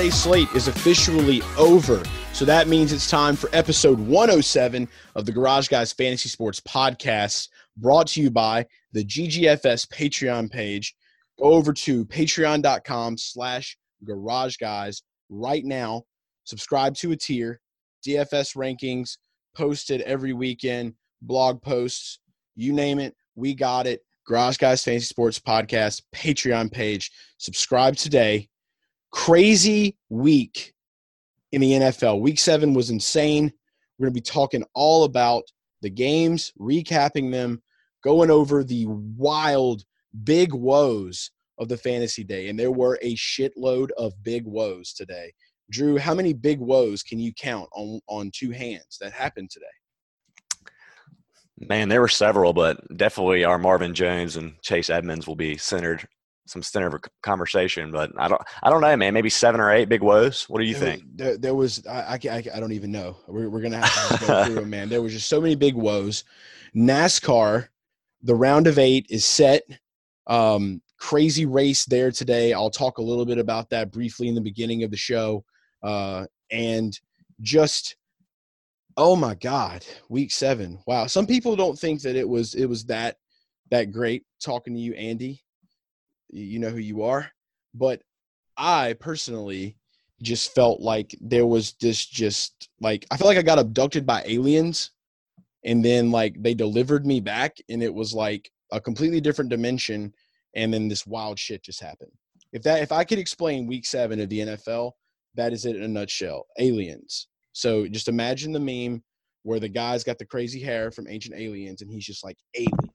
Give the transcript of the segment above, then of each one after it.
7 Sunday slate is officially over. So that means it's time for episode 107 of the Garage Guys Fantasy Sports Podcast, brought to you by the GGFS Patreon page. Go over to patreon.com slash garage guys right now. Subscribe to a tier, DFS rankings posted every weekend, blog posts, you name it, we got it. Garage Guys Fantasy Sports Podcast Patreon page. Subscribe today crazy week in the NFL. Week seven was insane. We're going to be talking all about the games, recapping them, going over the wild, big woes of the fantasy day. And there were a shitload of big woes today. Drew, how many big woes can you count on, on two hands that happened today? Man, there were several, but definitely our Marvin Jones and Chase Edmonds will be centered some center of a conversation. But I don't, I don't know, man. Maybe seven or eight big woes. What do you There think? was- There, there was, I, I, I don't even know. We're, we're going to have to go through them, man. There was just so many big woes. NASCAR, the round of eight is set. Um, crazy race there today. I'll talk a little bit about that briefly in the beginning of the show. Uh, and just, oh my God, week seven. Wow. Some people don't think that it was, it was that, that great talking to you, Andy. You know who you are, but I personally just felt like there was this just like I felt like I got abducted by aliens and then like they delivered me back and it was like a completely different dimension and then this wild shit just happened. If that if I could explain week 7 of the NFL, that is it in a nutshell. Aliens. So just imagine the meme where the guy's got the crazy hair from Ancient Aliens and he's just like aliens.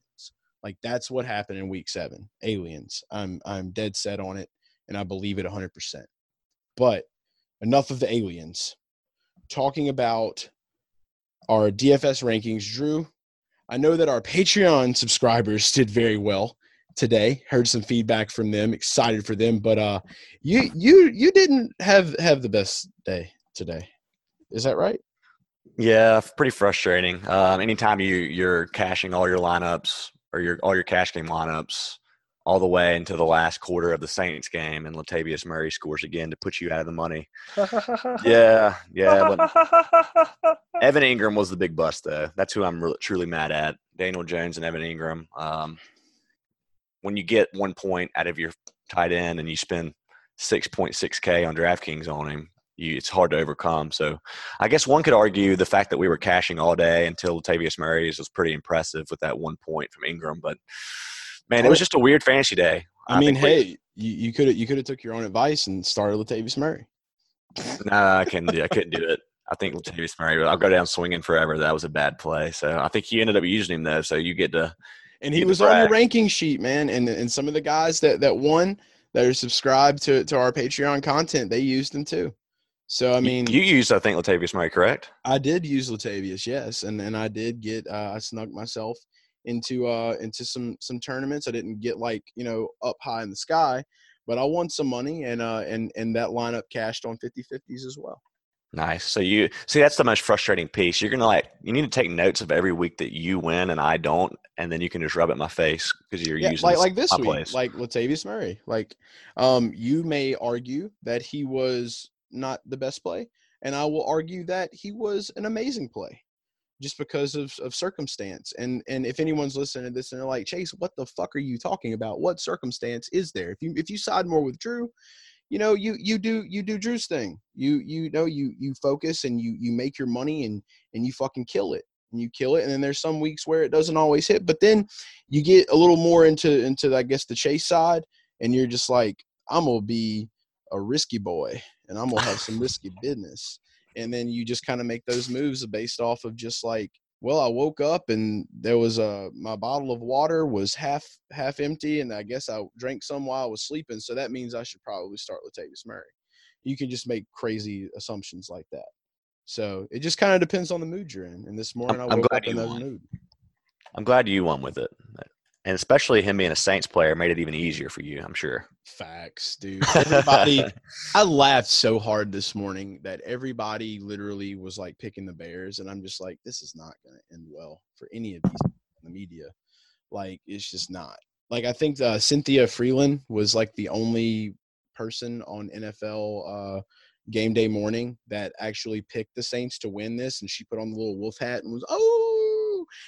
Like that's what happened in week 7. Aliens. I'm I'm dead set on it and I believe it 100%. But enough of the aliens. Talking about our DFS rankings, Drew. I know that our Patreon subscribers did very well today. Heard some feedback from them. Excited for them, but uh, you you you didn't have have the best day today. Is that right? Yeah, pretty frustrating. Um, anytime you you're cashing all your lineups or your all your cash game lineups all the way into the last quarter of the Saints game, and Latavius Murray scores again to put you out of the money. Yeah, yeah. Evan Engram was the big bust, though. That's who I'm really, truly mad at. Daniel Jones and Evan Engram. Um, when you get one point out of your tight end and you spend 6.6K on DraftKings on him, you, it's hard to overcome. So I guess one could argue the fact that we were cashing all day until Latavius Murray's was pretty impressive with that one point from Engram. But man, it was just a weird fantasy day. I, mean, think we- hey, you, could have you could have took your own advice and started Latavius Murray. No, I couldn't do. I couldn't do it. I think Latavius Murray. I'll go down swinging forever. That was a bad play. So I think you ended up using him though. So you get to. and he was on the ranking sheet, man. And and some of the guys that that won that are subscribed to to our Patreon content, they used him too. So I mean, you used I think Latavius Murray, correct? I did use Latavius, yes, and and I did get uh, I snuck myself into uh into some some tournaments. I didn't get like you know up high in the sky, but I won some money and uh and and that lineup cashed on 50-50s as well. Nice. So you see that's the most frustrating piece. You're gonna like you need to take notes of every week that you win and I don't, and then you can just rub it in my face because you're Yeah, using like this- like this week, plays. like Latavius Murray. Like, um, you may argue that he was not the best play, and I will argue that he was an amazing play, just because of of circumstance. And and if anyone's listening to this and they're like, Chase, what the fuck are you talking about? What circumstance is there? If you if you side more with Drew, you know you you do you do Drew's thing. You you know you you focus and you you make your money and and you fucking kill it and you kill it. And then there's some weeks where it doesn't always hit, but then you get a little more into into I guess the chase side, and you're just like, I'm gonna be a risky boy, and I'm gonna have some risky business. And then you just kind of make those moves based off of just like Well, I woke up and there was a my bottle of water was half half empty, and I guess I drank some while I was sleeping. So that means I should probably start Latavius Murray. You can just make crazy assumptions like that. So it just kind of depends on the mood you're in. And this morning I'm- I woke glad up in you that mood. I'm glad you won with it, and especially him being a Saints player made it even easier for you. I'm sure. Facts, dude. Everybody, I laughed so hard this morning that everybody literally was like picking the Bears, and I'm just like, this is not going to end well for any of these in the media. Like, it's just not. Like, I think uh, Cynthia Frelund was like the only person on NFL uh, game day morning that actually picked the Saints to win this, and she put on the little wolf hat and was oh,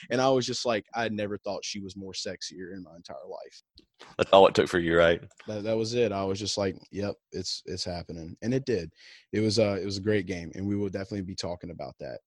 and I was just like, I never thought she was more sexier in my entire life That's all it took for you, right? that, that was it. I was just like, "Yep, it's it's happening," and it did. It was uh it was a great game, and we will definitely be talking about that.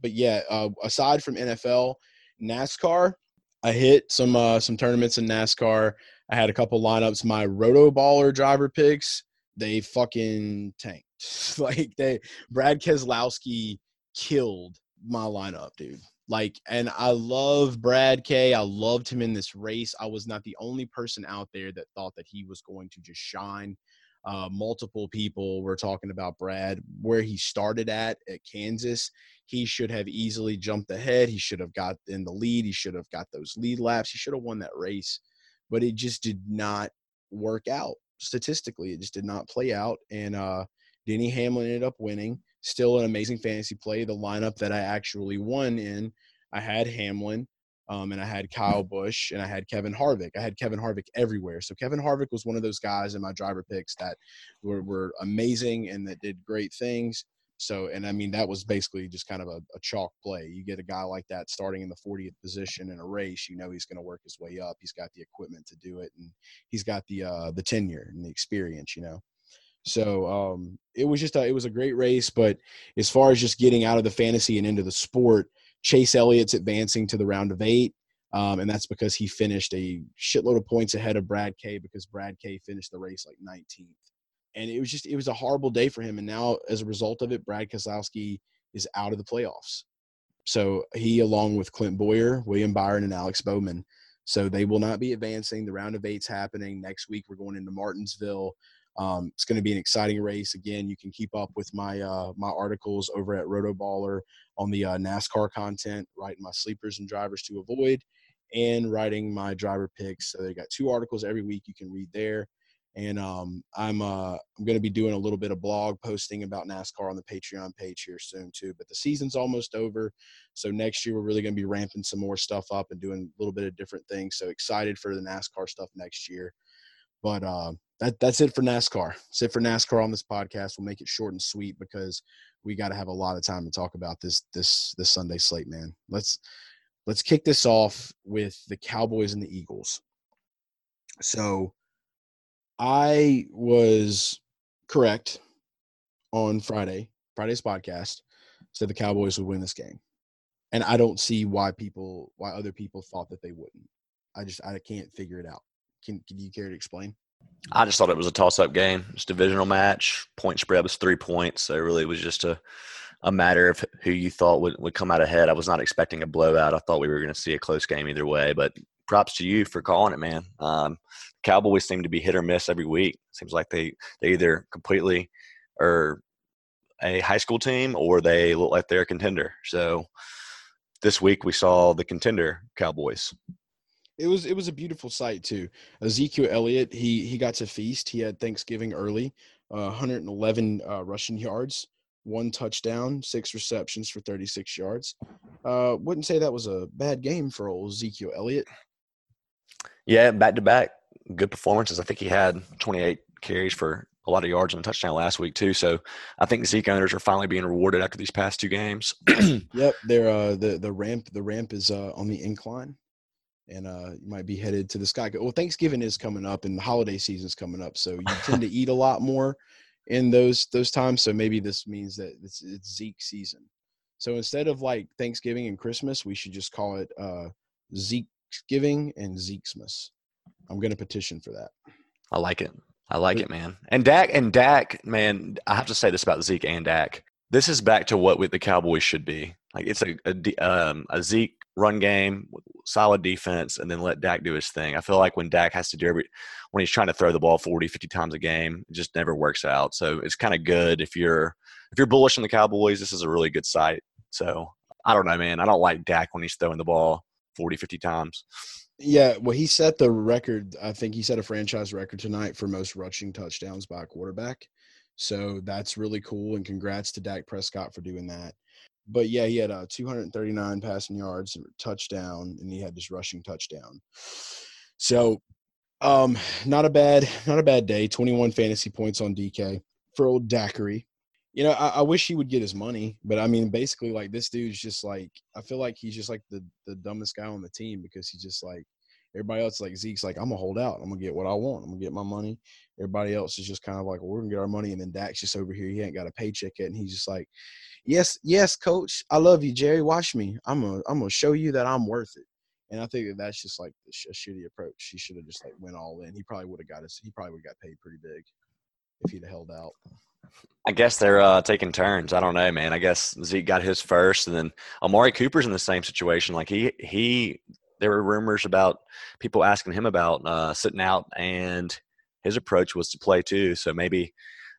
But yeah, uh, aside from NFL, NASCAR, I hit some uh some tournaments in NASCAR. I had a couple lineups. My Roto Baller driver picks, they fucking tanked. like they Brad Keselowski killed my lineup, dude. Like, and I love Brad K. I loved him in this race. I was not the only person out there that thought that he was going to just shine. Uh, multiple people were talking about Brad, where he started at at Kansas. He should have easily jumped ahead. He should have got in the lead. He should have got those lead laps. He should have won that race, but it just did not work out statistically. It just did not play out. And uh, Denny Hamlin ended up winning. Still an amazing fantasy play. The lineup that I actually won in, I had Hamlin, um, and I had Kyle Busch, and I had Kevin Harvick. I had Kevin Harvick everywhere. So Kevin Harvick was one of those guys in my driver picks that were, were amazing and that did great things. So, and I mean, that was basically just kind of a, a chalk play. You get a guy like that starting in the 40th position in a race, you know he's going to work his way up. He's got the equipment to do it, and he's got the uh, the tenure and the experience, you know. So um, it was just a, it was a great race, but as far as just getting out of the fantasy and into the sport, Chase Elliott's advancing to the round of eight, um, and that's because he finished a shitload of points ahead of Brad K. Because Brad K. finished the race like 19th, and it was just it was a horrible day for him. And now, as a result of it, Brad Keselowski is out of the playoffs. So he, along with Clint Bowyer, William Byron, and Alex Bowman, so they will not be advancing. The round of eight's happening next week. We're going into Martinsville. Um, it's going to be an exciting race. Again, you can keep up with my uh, my articles over at Rotoballer on the uh, NASCAR content, writing my sleepers and drivers to avoid, and writing my driver picks. So they got two articles every week you can read there. And um, I'm uh, I'm going to be doing a little bit of blog posting about NASCAR on the Patreon page here soon too. But the season's almost over, so next year we're really going to be ramping some more stuff up and doing a little bit of different things. So excited for the NASCAR stuff next year. But uh, that that's it for NASCAR. That's it for NASCAR on this podcast. We'll make it short and sweet because we got to have a lot of time to talk about this this this Sunday slate, man. Let's let's kick this off with the Cowboys and the Eagles. So I was correct on Friday, Friday's podcast, said the Cowboys would win this game. And I don't see why people why other people thought that they wouldn't. I just I can't figure it out. Can can you care to explain? I just thought it was a toss-up game. It's divisional match. Point spread was three points, so it really was just a a matter of who you thought would, would come out ahead. I was not expecting a blowout. I thought we were going to see a close game either way, but props to you for calling it, man. Um, Cowboys seem to be hit or miss every week. Seems like they they either completely are a high school team or they look like they're a contender. So this week we saw the contender Cowboys. It was it was a beautiful sight too. Ezekiel Elliott, he he got to feast. He had Thanksgiving early, uh, 111 uh, rushing yards, one touchdown, six receptions for 36 yards. Uh, wouldn't say that was a bad game for old Ezekiel Elliott. Yeah, back to back, good performances. I think he had 28 carries for a lot of yards and a touchdown last week too. So I think the Zeke owners are finally being rewarded after these past two games. Yep, they're uh, the the ramp the ramp is uh, on the incline, and uh, you might be headed to the sky. Well, Thanksgiving is coming up, and the holiday season is coming up, so you tend to eat a lot more in those those times. So maybe this means that it's, it's Zeke season. So instead of like Thanksgiving and Christmas, we should just call it uh, Zekesgiving and Zekesmas. I'm going to petition for that. I like it. I like it, man. And Dak and Dak, man, I have to say this about Zeke and Dak. This is back to what we, the Cowboys should be. Like it's a a, um, a Zeke run game, solid defense, and then let Dak do his thing. I feel like when Dak has to do every when he's trying to throw the ball 40, 50 times a game, it just never works out. So it's kind of good if you're if you're bullish on the Cowboys. This is a really good site. So I don't know, man. I don't like Dak when he's throwing the ball 40, 50 times. Yeah, well, he set the record. I think he set a franchise record tonight for most rushing touchdowns by a quarterback. So that's really cool. And congrats to Dak Prescott for doing that. But yeah, he had uh, 239 passing yards, touchdown, and he had this rushing touchdown. So, um, not a bad, not a bad day. 21 fantasy points on DK for old Daiquiri. You know, I, I wish he would get his money, but I mean, basically, like this dude's just like I feel like he's just like the the dumbest guy on the team because he's just like everybody else. Like Zeke's like I'm gonna hold out. I'm gonna get what I want. I'm gonna get my money. Everybody else is just kind of like well, we're gonna get our money, and then Dak's just over here. He ain't got a paycheck yet, and he's just like, yes, yes, coach, I love you, Jerry. Watch me. I'm gonna I'm gonna show you that I'm worth it. And I think that that's just like a shitty approach. He should have just like went all in. He probably would have got us. He probably would have got paid pretty big if he'd held out. I guess they're uh, taking turns. I don't know, man. I guess Zeke got his first, and then Amari Cooper's in the same situation. Like he he, there were rumors about people asking him about uh, sitting out, and his approach was to play too. So maybe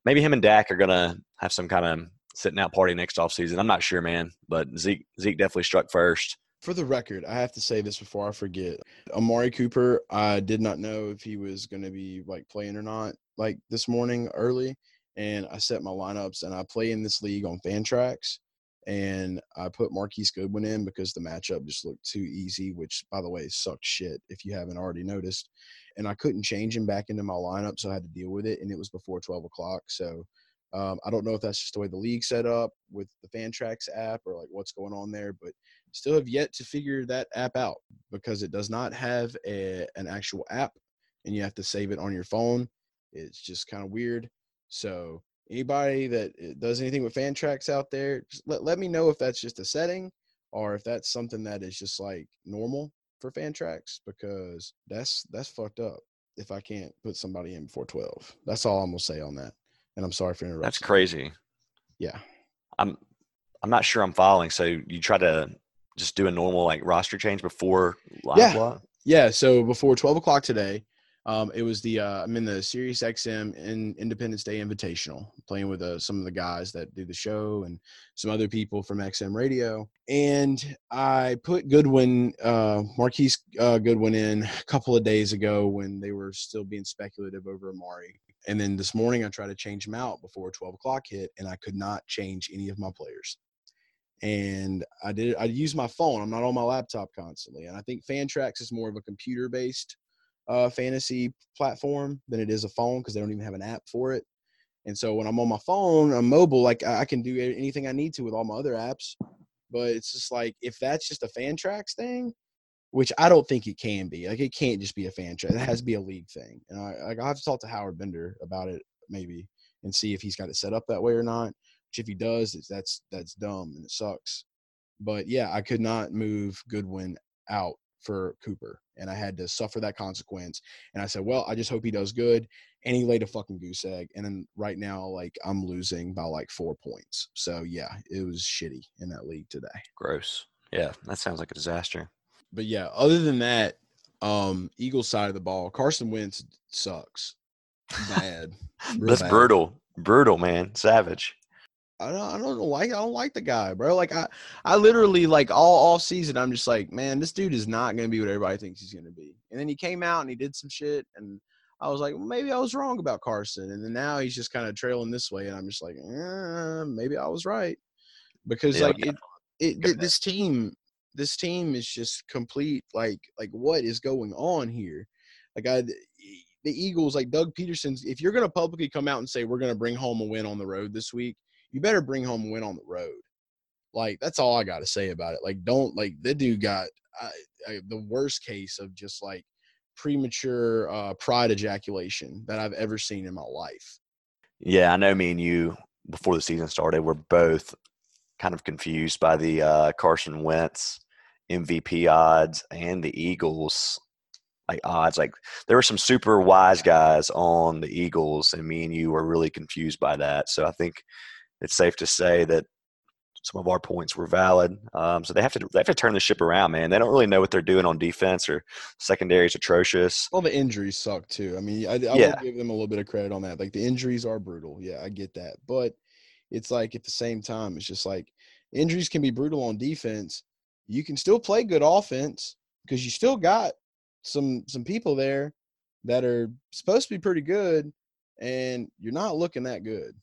maybe him and Dak are gonna have some kind of sitting out party next offseason. I'm not sure, man, but Zeke Zeke definitely struck first. For the record, I have to say this before I forget. Amari Cooper, I did not know if he was going to be like playing or not like this morning early and I set my lineups and I play in this league on Fantrax and I put Marquise Goodwin in because the matchup just looked too easy, which by the way sucked shit if you haven't already noticed. And I couldn't change him back into my lineup, so I had to deal with it. And it was before twelve o'clock, so um, I don't know if that's just the way the league set up with the Fantrax app or like what's going on there, but still have yet to figure that app out because it does not have a, an actual app and you have to save it on your phone. It's just kind of weird. So anybody that eh, does anything with Fantrax out there, just let, let me know if that's just a setting or if that's something that is just like normal for Fantrax because that's that's fucked up if I can't put somebody in before 12. That's all I'm going to say on that. And I'm sorry for interrupting. That's crazy. Yeah. I'm I'm not sure I'm following. So you try to just do a normal like roster change before live yeah. block? Yeah. So before 12 o'clock today, um, it was the uh, I'm in the Sirius XM in Independence Day Invitational, playing with uh, some of the guys that do the show and some other people from XM Radio. And I put Goodwin, uh, Marquise uh, Goodwin, in a couple of days ago when they were still being speculative over Amari. And then this morning I tried to change him out before 12 o'clock hit, and I could not change any of my players. And I did. I use my phone. I'm not on my laptop constantly. And I think Fantrax is more of a computer based uh, fantasy platform than it is a phone because they don't even have an app for it. And so when I'm on my phone, I'm mobile, like I can do anything I need to with all my other apps. But it's just like if that's just a Fantrax thing, which I don't think it can be. Like it can't just be a Fantrax. It has to be a league thing. And I like I have to talk to Howard Bender about it maybe and see if he's got it set up that way or not. Which if he does, that's that's dumb and it sucks. But yeah, I could not move Goodwin out for Cooper, and I had to suffer that consequence. And I said, well, I just hope he does good. And he laid a fucking goose egg. And then right now, like I'm losing by like four points. So yeah, it was shitty in that league today. Gross. Yeah, that sounds like a disaster. But yeah, other than that, um, Eagles side of the ball, Carson Wentz sucks. Bad. That's bad. brutal. Brutal, man. Savage. I don't, I don't like I don't like the guy, bro. Like I, I literally like all off season, I'm just like, man, this dude is not gonna be what everybody thinks he's gonna be. And then he came out and he did some shit, and I was like, well, maybe I was wrong about Carson. And then now he's just kind of trailing this way, and I'm just like, eh, maybe I was right, because yeah, like it, it, this team, this team is just complete. Like, like what is going on here? Like I, the Eagles, like Doug Pederson's. If you're gonna publicly come out and say we're gonna bring home a win on the road this week you better bring home a win on the road. Like that's all I got to say about it. Like don't like the dude got I, I, the worst case of just like premature uh, pride ejaculation that I've ever seen in my life. Yeah, I know. Me and you before the season started, we're both kind of confused by the uh, Carson Wentz MVP odds and the Eagles like odds. Like there were some super wise guys on the Eagles, and me and you were really confused by that. So I think it's safe to say that some of our points were valid. Um, so they have to they have to turn the ship around, man. They don't really know what they're doing on defense, or secondary is atrocious. All the injuries suck too. I mean, I, I Yeah. will give them a little bit of credit on that. Like the injuries are brutal. Yeah, I get that, but it's like at the same time, it's just like injuries can be brutal on defense. You can still play good offense because you still got some some people there that are supposed to be pretty good, and you're not looking that good.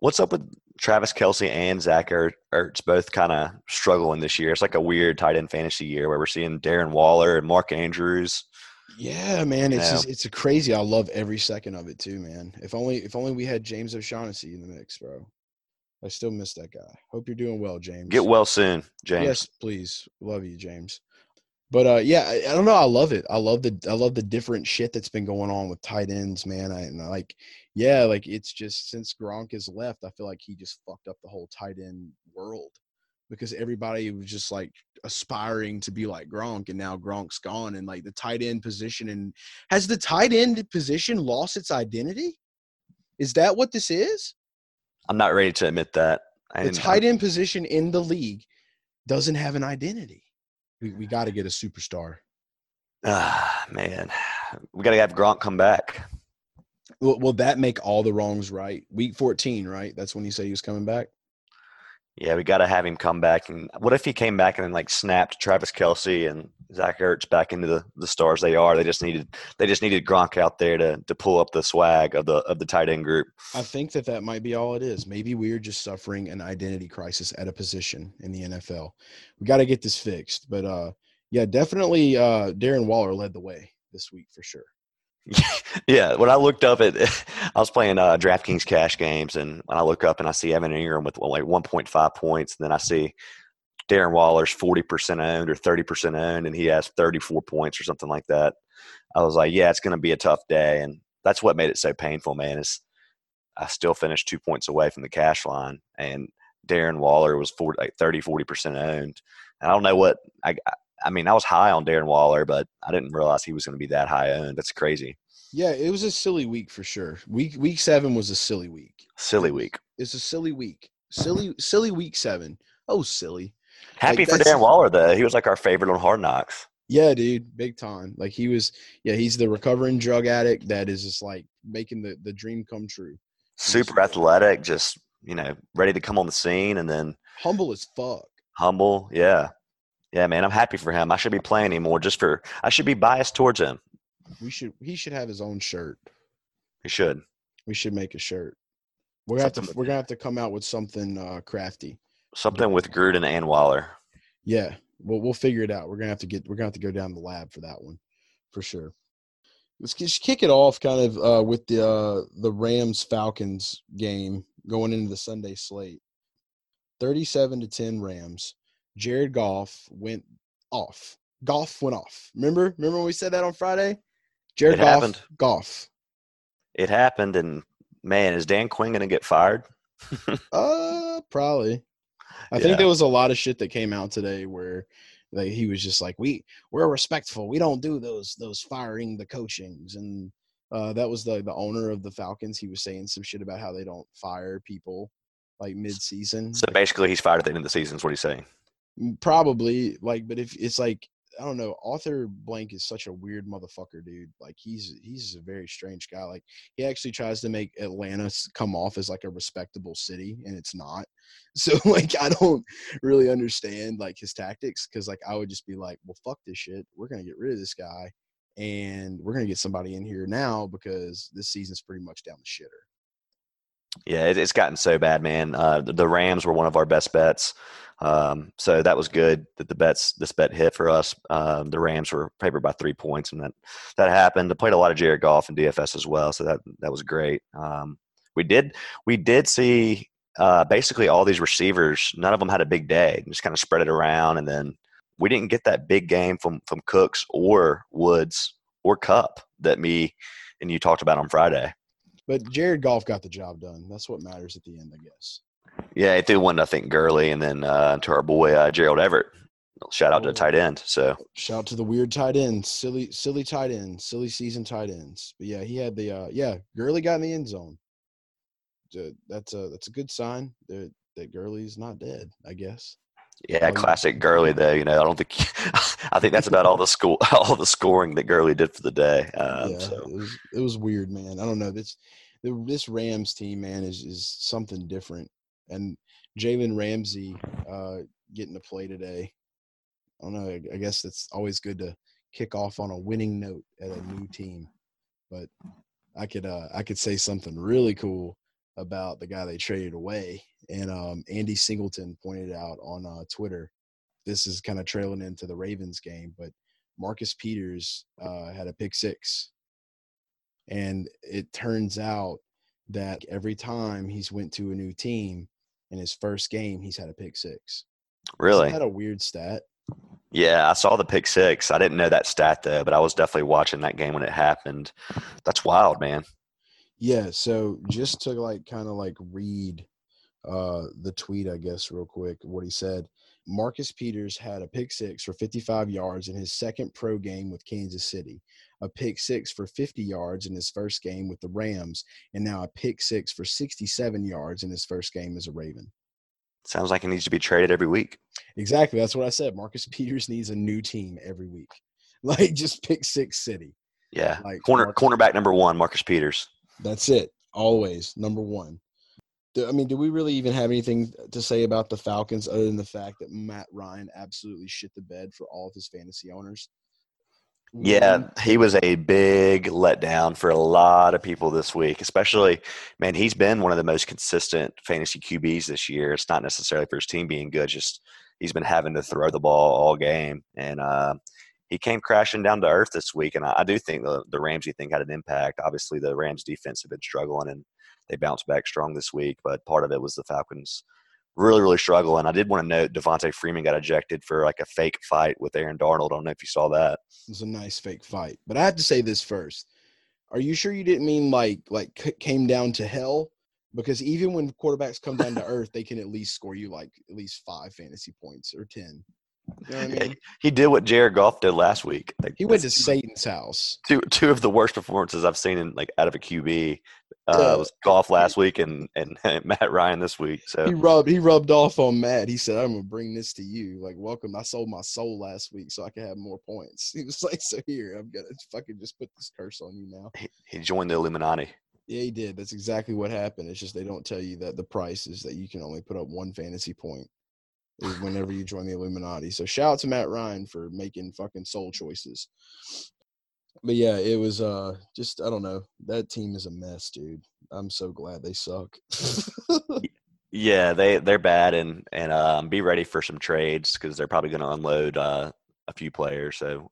What's up with Travis Kelce and Zach Er- Ertz both kind of struggling this year? It's like a weird tight end fantasy year where we're seeing Darren Waller and Mark Andrews. Yeah, man, it's You just it's a crazy. I love every second of it too, man. If only if only we had James O'Shaughnessy in the mix, bro. I still miss that guy. Hope you're doing well, James. Get well soon, James. Yes, please. Love you, James. But uh, yeah, I, I don't know. I love it. I love the I love the different shit that's been going on with tight ends, man. I, and I like, yeah, like it's just since Gronk has left, I feel like he just fucked up the whole tight end world because everybody was just like aspiring to be like Gronk, and now Gronk's gone, and like the tight end position, and has the tight end position lost its identity? Is that what this is? I'm not ready to admit that. The tight end position in the league doesn't have an identity. We we got to get a superstar. Ah, man, we got to have Gronk come back. Will, will that make all the wrongs right? Week 14, right? That's when you say he was coming back. Yeah, we got to have him come back. And what if he came back and then like snapped Travis Kelce and Zach Ertz back into the, the stars they are? They just needed they just needed Gronk out there to to pull up the swag of the of the tight end group. I think that that might be all it is. Maybe we're just suffering an identity crisis at a position in the NFL. We got to get this fixed. But uh, yeah, definitely uh, Darren Waller led the way this week for sure. yeah, when I looked up at, I was playing uh, DraftKings cash games, and when I look up and I see Evan Engram with like 1.5 points, and then I see Darren Waller's 40% owned or 30% owned, and he has 34 points or something like that. I was like, yeah, it's going to be a tough day, and that's what made it so painful, man. Is I still finished two points away from the cash line, and Darren Waller was 40, like 30, 40% owned. And I don't know what I. I mean, I was high on Darren Waller, but I didn't realize he was going to be that high owned. That's crazy. Yeah, it was a silly week for sure. Week week seven was a silly week. Silly week. It's a silly week. Silly silly week seven. Oh, silly. Happy Like, for Darren Waller though. He was like our favorite on Hard Knocks. Yeah, dude, big time. Like he was. Yeah, he's the recovering drug addict that is just like making the the dream come true. Super athletic, just you know, ready to come on the scene, and then Humble as fuck. humble. Yeah, yeah, man. I'm happy for him. I should be playing him more just for. I should be biased towards him. We should. He should have his own shirt. He should. We should make a shirt. We're gonna have to. We're gonna have to come out with something uh, crafty. Something with Gruden and Waller. Yeah, we'll we'll figure it out. We're gonna have to get. We're gonna have to go down to the lab for that one, for sure. Let's just kick it off, kind of uh, with the uh, the Rams Falcons game going into the Sunday slate. Thirty-seven to ten Rams. Jared Goff went off. Goff went off. Remember? Remember when we said that on Friday? Jared It Goff. happened. Goff. It happened, and man, is Dan Quinn going to get fired? Uh, probably. I Yeah. think there was a lot of shit that came out today where like he was just like, "We we're respectful. We don't do those those firing the coachings." And uh, that was the the owner of the Falcons. He was saying some shit about how they don't fire people like mid season. So basically, he's fired at the end of the season. Is what he's saying. Probably like, but if it's like I don't know, Arthur Blank is such a weird motherfucker, dude. Like he's he's a very strange guy. Like he actually tries to make Atlanta come off as like a respectable city, and it's not. So like I don't really understand like his tactics because like I would just be like, well, fuck this shit. We're gonna get rid of this guy, and we're gonna get somebody in here now because this season's pretty much down the shitter. Yeah, it, it's gotten so bad, man. Uh, the, the Rams were one of our best bets, um, so that was good that the bets this bet hit for us. Um, the Rams were favored by three points, and that that happened. I played a lot of Jared Goff and DFS as well, so that that was great. Um, we did we did see uh, basically all these receivers. None of them had a big day. Just kind of spread it around, and then we didn't get that big game from from Cooks or Woods or Kupp that me and you talked about on Friday. But Jared Goff got the job done. That's what matters at the end, I guess. Yeah, it threw one nothing Gurley, and then uh, to our boy uh, Gerald Everett. Shout out to the tight end. So Shout out to the weird tight ends, silly, silly tight ends, silly season tight ends. But yeah, he had the uh, yeah, Gurley got in the end zone. That's a that's a good sign. They that Gurley's not dead. I guess. Yeah, Oh, classic Gurley though. You know, I don't think. I think that's about all the school, all the scoring that Gurley did for the day. Um, yeah, so it was it was weird, man. I don't know this this Rams team, man, is is something different. And Jalen Ramsey uh, getting to play today. I don't know. I, I guess it's always good to kick off on a winning note at a new team. But I could uh, I could say something really cool about the guy they traded away. And um, Andy Singleton pointed out on uh, Twitter. This is kind of trailing into the Ravens game, but Marcus Peters uh, had a pick six, and it turns out that every time he's went to a new team in his first game, he's had a pick six. really, Isn't that a weird stat? yeah, I saw the pick six. I didn't know that stat though, but I was definitely watching that game when it happened. That's wild, man. Yeah. So just to like kind of like read uh, the tweet, I guess, real quick, what he said. Marcus Peters had a pick six for 55 yards in his second pro game with Kansas City, a pick six for 50 yards in his first game with the Rams, and now a pick six for 67 yards in his first game as a Raven. Sounds like he needs to be traded every week. Exactly. That's what I said. Marcus Peters needs a new team every week. Like just pick six city. Yeah, Like corner Marcus- cornerback number one, Marcus Peters. That's it. Always number one. Do- I mean, do we really even have anything to say about the Falcons other than the fact that Matt Ryan absolutely shit the bed for all of his fantasy owners? Yeah, he was a big letdown for a lot of people this week, especially, man, he's been one of the most consistent fantasy QBs this year. It's not necessarily for his team being good, just he's been having to throw the ball all game. And uh, he came crashing down to earth this week. And I, I do think the, the Ramsey thing had an impact. Obviously, the Rams defense have been struggling and they bounced back strong this week, but part of it was the Falcons really, really struggling. I did want to note Devonta Freeman got ejected for like a fake fight with Aaron Donald. I don't know if you saw that. It was a nice fake fight. But I have to say this first. Are you sure you didn't mean like like came down to hell? Because even when quarterbacks come down to earth, they can at least score you like at least five fantasy points or ten. You know I mean? he did what Jared Goff did last week. Like, He went to Satan's house. two two of the worst performances I've seen in like out of a QB. Uh, was Goff last week and and Matt Ryan this week. So He rubbed he rubbed off on Matt. He said, "I'm gonna bring this to you. Like, welcome. I sold my soul last week so I could have more points." He was like, "So here, I'm gonna fucking just put this curse on you now." he, he joined the Illuminati. Yeah, he did. That's exactly what happened. It's just they don't tell you that the price is that you can only put up one fantasy point is whenever you join the Illuminati. So shout out to Matt Ryan for making fucking soul choices. But yeah, it was uh just I don't know. That team is a mess, dude. I'm so glad they suck. Yeah, they they're bad and and um, be ready for some trades because they're probably going to unload uh, a few players. So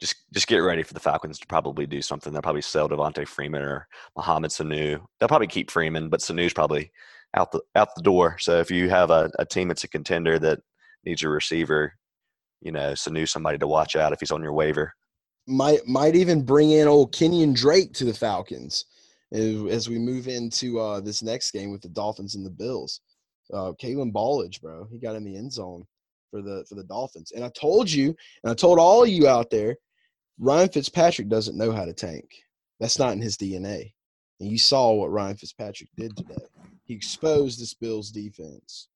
just just get ready for the Falcons to probably do something. They'll probably sell Devonta Freeman or Mohamed Sanu. They'll probably keep Freeman, but Sanu's probably out the out the door. So if you have a, a team that's a contender that needs a receiver, you know, Sanu somebody to watch out if he's on your waiver. might might even bring in old Kenyon Drake to the Falcons as, we move into uh, this next game with the Dolphins and the Bills. Uh, Kalen Ballage, bro, he got in the end zone for the for the Dolphins. And I told you, and I told all you out there, Ryan Fitzpatrick doesn't know how to tank. That's not in his DNA. And you saw what Ryan Fitzpatrick did today. He exposed this Bills defense.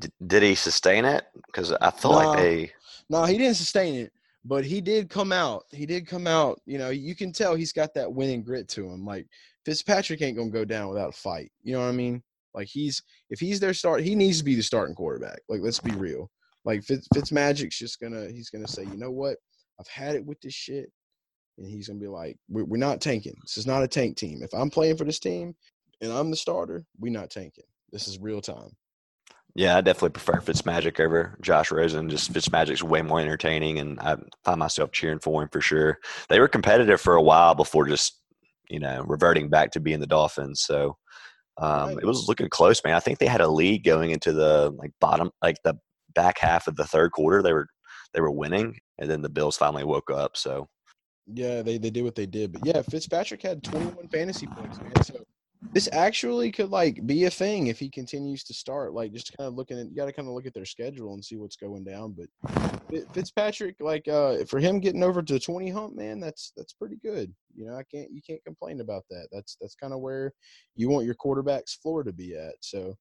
D- did he sustain it? Because I feel No. like they. No, he didn't sustain it, but he did come out. He did come out. You know, you can tell he's got that winning grit to him. Like Fitzpatrick ain't gonna go down without a fight. You know what I mean? Like he's if he's their start, he needs to be the starting quarterback. Like let's be real. Like Fitz Fitzmagic's just gonna he's gonna say, you know what? I've had it with this shit, and he's gonna be like, we're, we're not tanking. This is not a tank team. If I'm playing for this team and I'm the starter, we're not tanking. This is real time. Yeah, I definitely prefer Fitzmagic over Josh Rosen. Just Fitzmagic's way more entertaining, and I find myself cheering for him for sure. They were competitive for a while before just you know reverting back to being the Dolphins. So um, it was looking close, man. I think they had a lead going into the like bottom, like the back half of the third quarter. They were they were winning, and then the Bills finally woke up. So Yeah, they, they did what they did. But yeah, Fitzpatrick had 21 fantasy points, man. So this actually could like be a thing if he continues to start. Like just kind of looking at you got to kind of look at their schedule and see what's going down. But Fitzpatrick, like uh for him getting over to the 20 hump, man, that's that's pretty good. You know, I can't you can't complain about that. That's that's kind of where you want your quarterback's floor to be at. So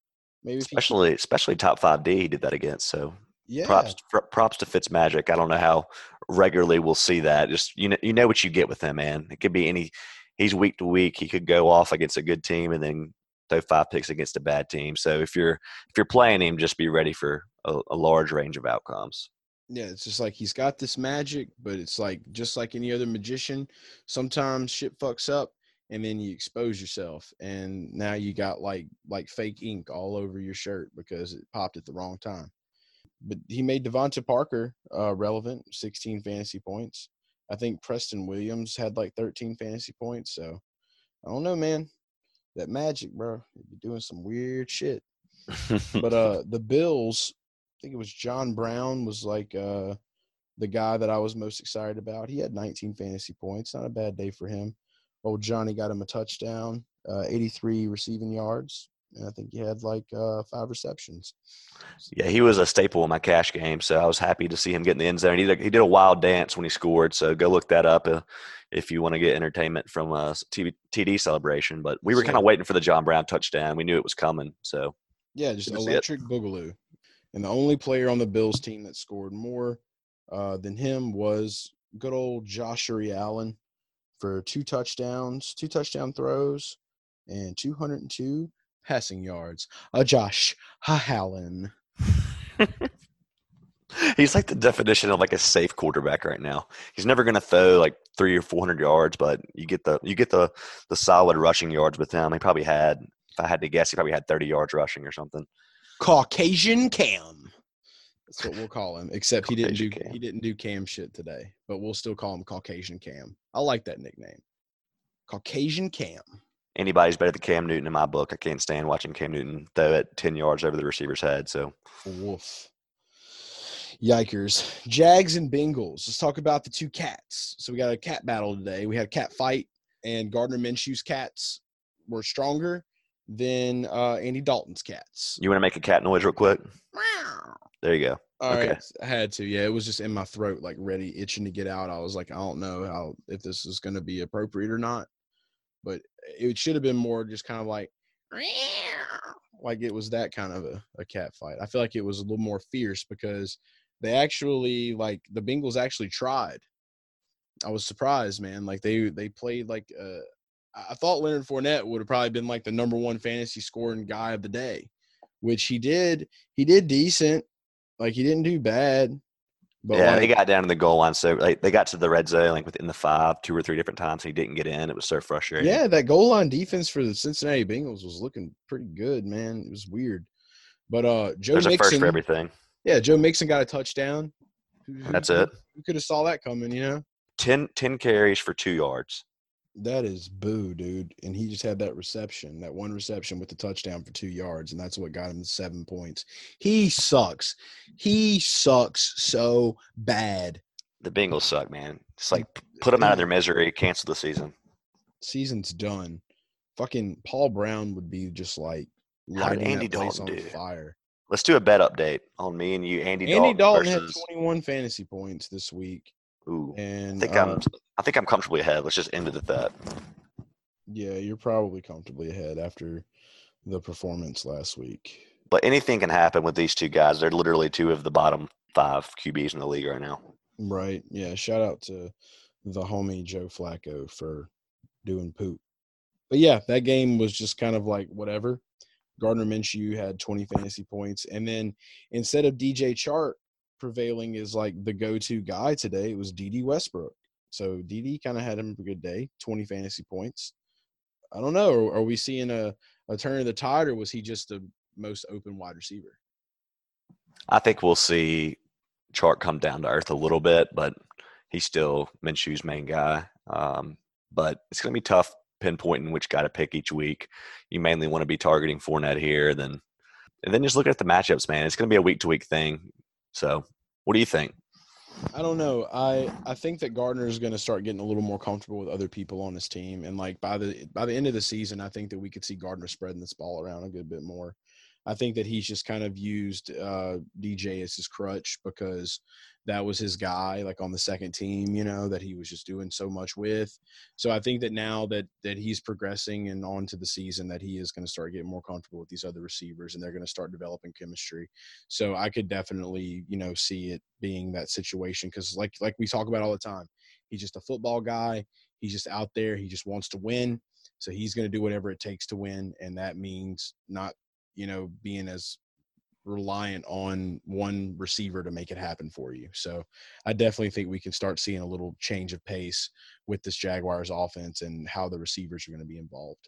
Maybe if he- especially especially top five D. He did that against. So yeah, props pr- props to Fitz Magic. I don't know how regularly we'll see that. Just you know you know what you get with him, man. It could be any. He's week to week. He could go off against a good team and then throw five picks against a bad team. So if you're if you're playing him, just be ready for a, a large range of outcomes. Yeah, it's just like he's got this magic, but it's like just like any other magician, sometimes shit fucks up and then you expose yourself and now you got like like fake ink all over your shirt because it popped at the wrong time. But he made DeVante Parker uh, relevant, 16 fantasy points. I think Preston Williams had like 13 fantasy points. So I don't know, man. That magic, bro. You're doing some weird shit but uh the bills i think it was john brown was like uh the guy that i was most excited about he had 19 fantasy points not a bad day for him old johnny got him a touchdown uh 83 receiving yards and i think he had like uh five receptions Yeah, he was a staple in my cash game, so I was happy to see him get in the end zone. He did, he did a wild dance when he scored, so go look that up uh, if you want to get entertainment from a TV, TD celebration. But we were So- kind of waiting for the John Brown touchdown. We knew it was coming, so yeah just Good to see it. electric boogaloo and the only player on the bills team that scored more uh than him was good old joshua allen for two touchdowns two touchdown throws and 202 passing yards uh josh allen he's like the definition of like a safe quarterback right now. He's never going to throw like three or four hundred yards, but you get the you get the the solid rushing yards with him. He probably had, if I had to guess, he probably had thirty yards rushing or something. Caucasian Cam. That's what we'll call him. Except he didn't do Cam. he didn't do Cam shit today, but we'll still call him Caucasian Cam. I like that nickname. Caucasian Cam. Anybody's better than Cam Newton in my book. I can't stand watching Cam Newton throw it 10 yards over the receiver's head. So Woof. Yikers. Jags and Bengals. Let's talk about the two cats. So we got a cat battle today. We had a cat fight, and Gardner Minshew's cats were stronger than uh, Andy Dalton's cats. you want to make a cat noise real quick? There you go. All right, Okay. I had to. Yeah, it was just in my throat, like ready, itching to get out. I was like, I don't know how if this is going to be appropriate or not, but it should have been more just kind of like, like it was that kind of a, a cat fight. I feel like it was a little more fierce because they actually like the Bengals actually tried. I was surprised, man. Like they they played like uh, I thought Leonard Fournette would have probably been like the number one fantasy scoring guy of the day, which he did. He did decent. Like he didn't do bad. But yeah, like, they got down to the goal line. So like, they got to the red zone like within the five, two or three different times. He didn't get in. It was so frustrating. yeah, that goal line defense for the Cincinnati Bengals was looking pretty good, man. It was weird. But uh Joe There's a first Mixon, for everything. yeah, Joe Mixon got a touchdown. That's who- it. Who could have saw that coming, you know? 10, 10 carries for two yards. That is boo, dude. And he just had that reception, that one reception with the touchdown for two yards, and that's what got him seven points. He sucks. He sucks so bad. The Bengals suck, man. It's like put them out of their misery, cancel the season. Season's done. Fucking Paul Brown would be just like lighting Andy that place Dalton on do? fire. Let's do a bet update on me and you, Andy, Andy Dalton, versus. had 21 fantasy points this week, Ooh, I think uh, I'm. I think I'm comfortably ahead. Let's just end it at that. yeah, you're probably comfortably ahead after the performance last week. But anything can happen with these two guys. They're literally two of the bottom five QBs in the league right now. Right. Yeah. Shout out to the homie Joe Flacco for doing poop. But yeah, that game was just kind of like whatever. Gardner Minshew had 20 fantasy points. And then instead of DJ Chark prevailing as like the go to guy today, it was Dede Westbrook. So Dede kind of had him a good day, 20 fantasy points. I don't know. Are, are we seeing a, a turn of the tide or was he just the most open wide receiver? I think we'll see Chark come down to earth a little bit, but he's still Minshew's main guy. Um, but it's going to be tough pinpointing which guy to pick each week. You mainly want to be targeting Fournette here, then and then just look at the matchups, man. It's going to be a week to week thing. So, what do you think? I don't know. I I think that Gardner is going to start getting a little more comfortable with other people on his team, and like by the by the end of the season, I think that we could see Gardner spreading this ball around a good bit more. I think that he's just kind of used uh, DJ as his crutch because that was his guy, like on the second team, you know, that he was just doing so much with. So I think that now that that he's progressing and on to the season, that he is going to start getting more comfortable with these other receivers, and they're going to start developing chemistry. So I could definitely, you know, see it being that situation because, like like we talk about all the time, he's just a football guy. He's just out there. He just wants to win. So he's going to do whatever it takes to win, and that means not you know, being as reliant on one receiver to make it happen for you. So I definitely think we can start seeing a little change of pace with this Jaguars offense and how the receivers are going to be involved.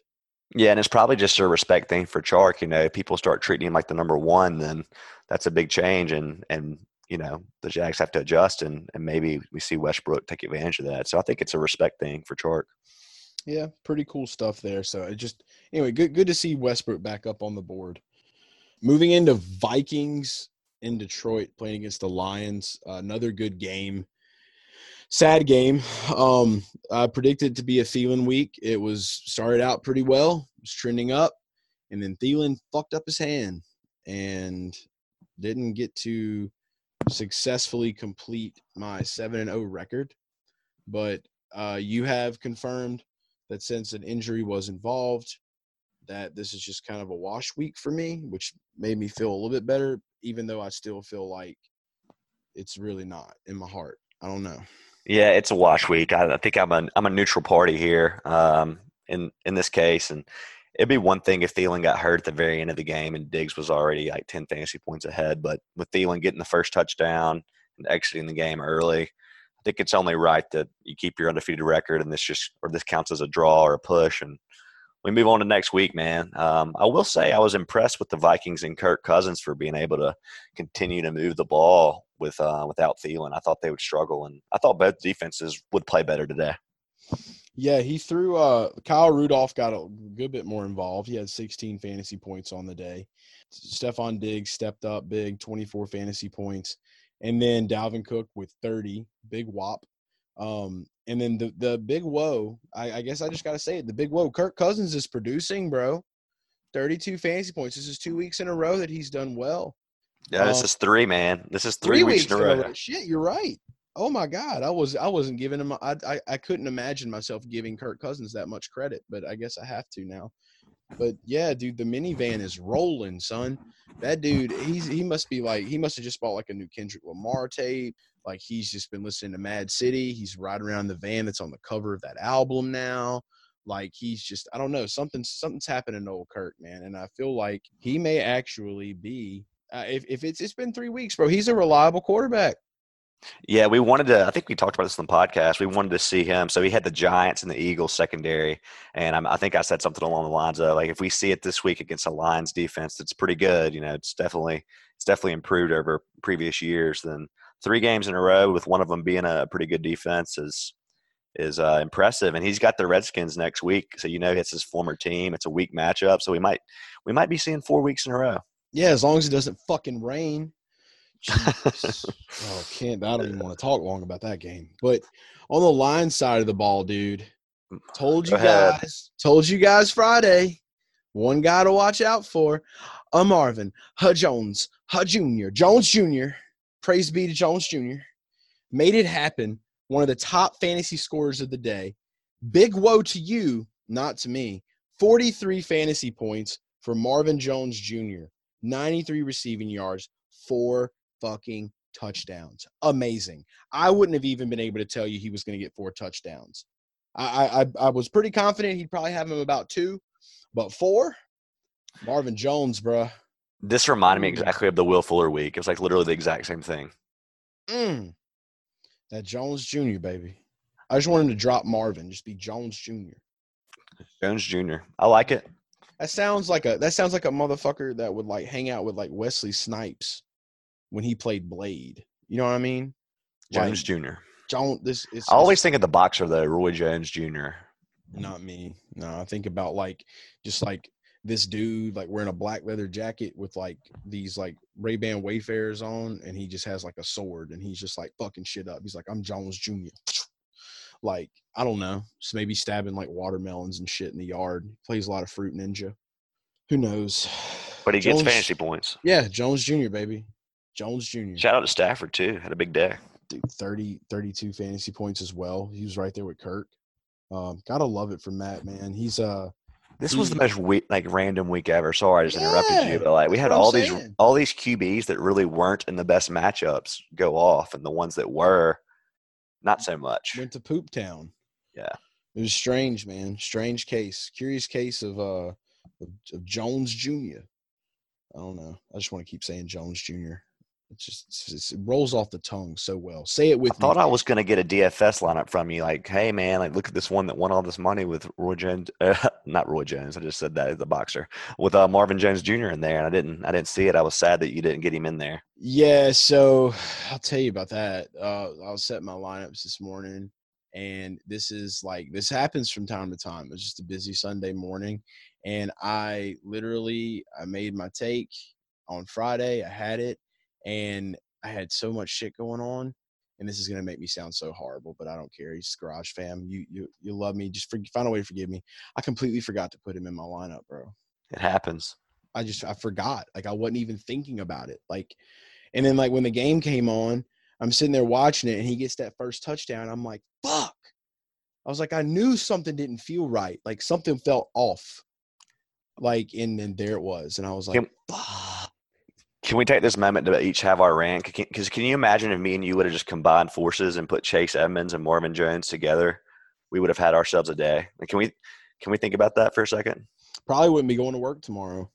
Yeah, and it's probably just a respect thing for Chark. You know, if people start treating him like the number one, then that's a big change, and and you know the Jags have to adjust, and and maybe we see Westbrook take advantage of that. So I think it's a respect thing for Chark yeah, pretty cool stuff there. So it just anyway, good good to see Westbrook back up on the board. Moving into Vikings in Detroit playing against the Lions, uh, another good game. Sad game. Um, I predicted to be a Thielen week. It was started out pretty well, was trending up, and then Thielen fucked up his hand and didn't get to successfully complete my seven and zero oh record. But uh, you have confirmed that since an injury was involved, that this is just kind of a wash week for me, which made me feel a little bit better, even though I still feel like it's really not in my heart. I don't know. Yeah, it's a wash week. I, I think I'm a I'm a neutral party here um, in in this case, and it'd be one thing if Thielen got hurt at the very end of the game and Diggs was already like ten fantasy points ahead, but with Thielen getting the first touchdown and exiting the game early, think it's only right that you keep your undefeated record and this just or this counts as a draw or a push and we move on to next week, man. Um, I will say I was impressed with the Vikings and Kirk Cousins for being able to continue to move the ball with uh, without Thielen. I thought they would struggle, and I thought both defenses would play better today. Yeah, he threw. Uh, Kyle Rudolph got a good bit more involved. He had 16 fantasy points on the day. Stefon Diggs stepped up big, 24 fantasy points and then Dalvin Cook with 30, big whop. Um, and then the the big whoa, I, I guess I just gotta say it. The big whoa, Kirk Cousins is producing, bro. 32 fantasy points. This is two weeks in a row that he's done well. Yeah, this um, is three, man. This is three, three weeks, weeks, in a row. Shit, you're right. Oh my God, I was I wasn't giving him. I, I I couldn't imagine myself giving Kirk Cousins that much credit, but I guess I have to now. But yeah, dude, the minivan is rolling, son. That dude, he's he must be like he must have just bought like a new Kendrick Lamar tape. Like he's just been listening to Mad City. He's riding around the van that's on the cover of that album now. Like he's just I don't know something something's happening to old Kirk, man. And I feel like he may actually be uh, if if it's it's been three weeks, bro. He's a reliable quarterback. Yeah, we wanted to. I think we talked about this on the podcast. We wanted to see him. So he had the Giants and the Eagles secondary, and I'm, i think I said something along the lines of like, if we see it this week against the Lions defense, that's pretty good. You know, it's definitely it's definitely improved over previous years. Then three games in a row with one of them being a pretty good defense is is uh, impressive. And he's got the Redskins next week, so you know it's his former team. It's a weak matchup, so we might we might be seeing four weeks in a row. Yeah, as long as it doesn't fucking rain oh, can't. I don't even want to talk long about that game. But on the line side of the ball, dude, mm, told you guys, told you guys Friday, one guy to watch out for, a Marvin, H Jones, H Junior, Jones Jr. Praise be to Jones Jr. Made it happen. One of the top fantasy scorers of the day. Big woe to you, not to me. 43 fantasy points for Marvin Jones Jr. 93 receiving yards, four fucking touchdowns. Amazing. I wouldn't have even been able to tell you he was going to get four touchdowns. I, I I was pretty confident he'd probably have him about two, but four, Marvin Jones, bruh. This reminded me exactly of the Will Fuller week. It was like literally the exact same thing. Mm. That Jones Jr. baby. I just want him to drop Marvin, just be Jones Jr. Jones Jr. I like it. That sounds like a that sounds like a motherfucker that would like hang out with like Wesley Snipes when he played Blade. You know what I mean? Jones like, Jr. Don't this is I always think of the boxer though, Roy Jones Jr. Not me. No, I think about like just like this dude like wearing a black leather jacket with like these like Ray Ban Wayfarers on, and he just has like a sword, and he's just like fucking shit up. He's like, I'm Jones Jr. Like I don't know, just maybe stabbing like watermelons and shit in the yard. Plays a lot of Fruit Ninja. Who knows? But he gets Jones- fantasy points. Yeah, Jones Jr. baby, Jones Jr. Shout out to Stafford too. Had a big day. Dude, 30, 32 fantasy points as well. He was right there with Kirk. Um, gotta love it from Matt, man. He's uh This was the He- most week, like random week ever. Sorry, I just interrupted Yeah, you, but like we had all these saying. all these QBs that really weren't in the best matchups go off, and the ones that were, not so much. went to Poop Town. Yeah. It was strange, man. Strange case. Curious case of uh of, of Jones Jr. I don't know. I just want to keep saying Jones Jr. It just it's, it rolls off the tongue so well. Say it with I thought me. I was gonna get a DFS lineup from you, like, hey man, like look at this one that won all this money with Roy Jones, uh, not Roy Jones. I just said that the boxer with uh, Marvin Jones Jr. in there, and I didn't, I didn't see it. I was sad that you didn't get him in there. Yeah, so I'll tell you about that. Uh, I was set my lineups this morning, and this is like this happens from time to time. It's just a busy Sunday morning, and I literally I made my take on Friday. I had it, and I had so much shit going on. And this is gonna make me sound so horrible, but I don't care. He's Garage fam. You you you love me. Just for, find a way to forgive me. I completely forgot to put him in my lineup, bro. It happens. I just I forgot. Like I wasn't even thinking about it. Like, and then like when the game came on, I'm sitting there watching it, and he gets that first touchdown. I'm like, fuck. I was like, I knew something didn't feel right. Like something felt off. Like, and then there it was, and I was like, Can- fuck. Can we take this moment to each have our rant? Because can you imagine if me and you would have just combined forces and put Chase Edmonds and Marvin Jones together, we would have had ourselves a day. Can we can we think about that for a second? Probably wouldn't be going to work tomorrow.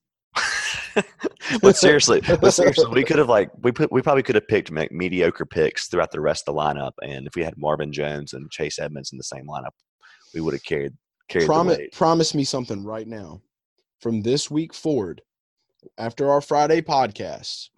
but seriously, but seriously, we could have like we put we probably could have picked me- mediocre picks throughout the rest of the lineup, and if we had Marvin Jones and Chase Edmonds in the same lineup, we would have carried carried Promise, promise me something right now. From this week forward, after our Friday podcast,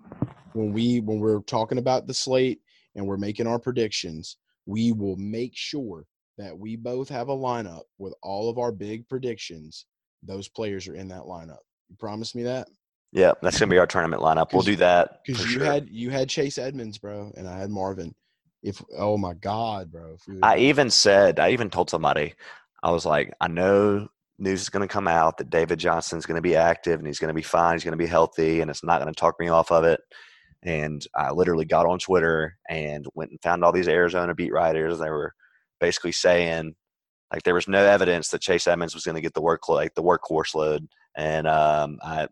when we when we're talking about the slate and we're making our predictions, we will make sure that we both have a lineup with all of our big predictions. Those players are in that lineup. You promise me that? Yeah, that's gonna be our tournament lineup. We'll do that Because you sure. had you had Chase Edmonds, bro, and I had Marvin. If oh my god, bro. I even said, I even told somebody, I was like, I know news is going to come out that David Johnson's going to be active and he's going to be fine. He's going to be healthy and it's not going to talk me off of it. And I literally got on Twitter and went and found all these Arizona beat writers. They were basically saying, like, there was no evidence that Chase Edmonds was going to get the work, like the workhorse load. And um, I,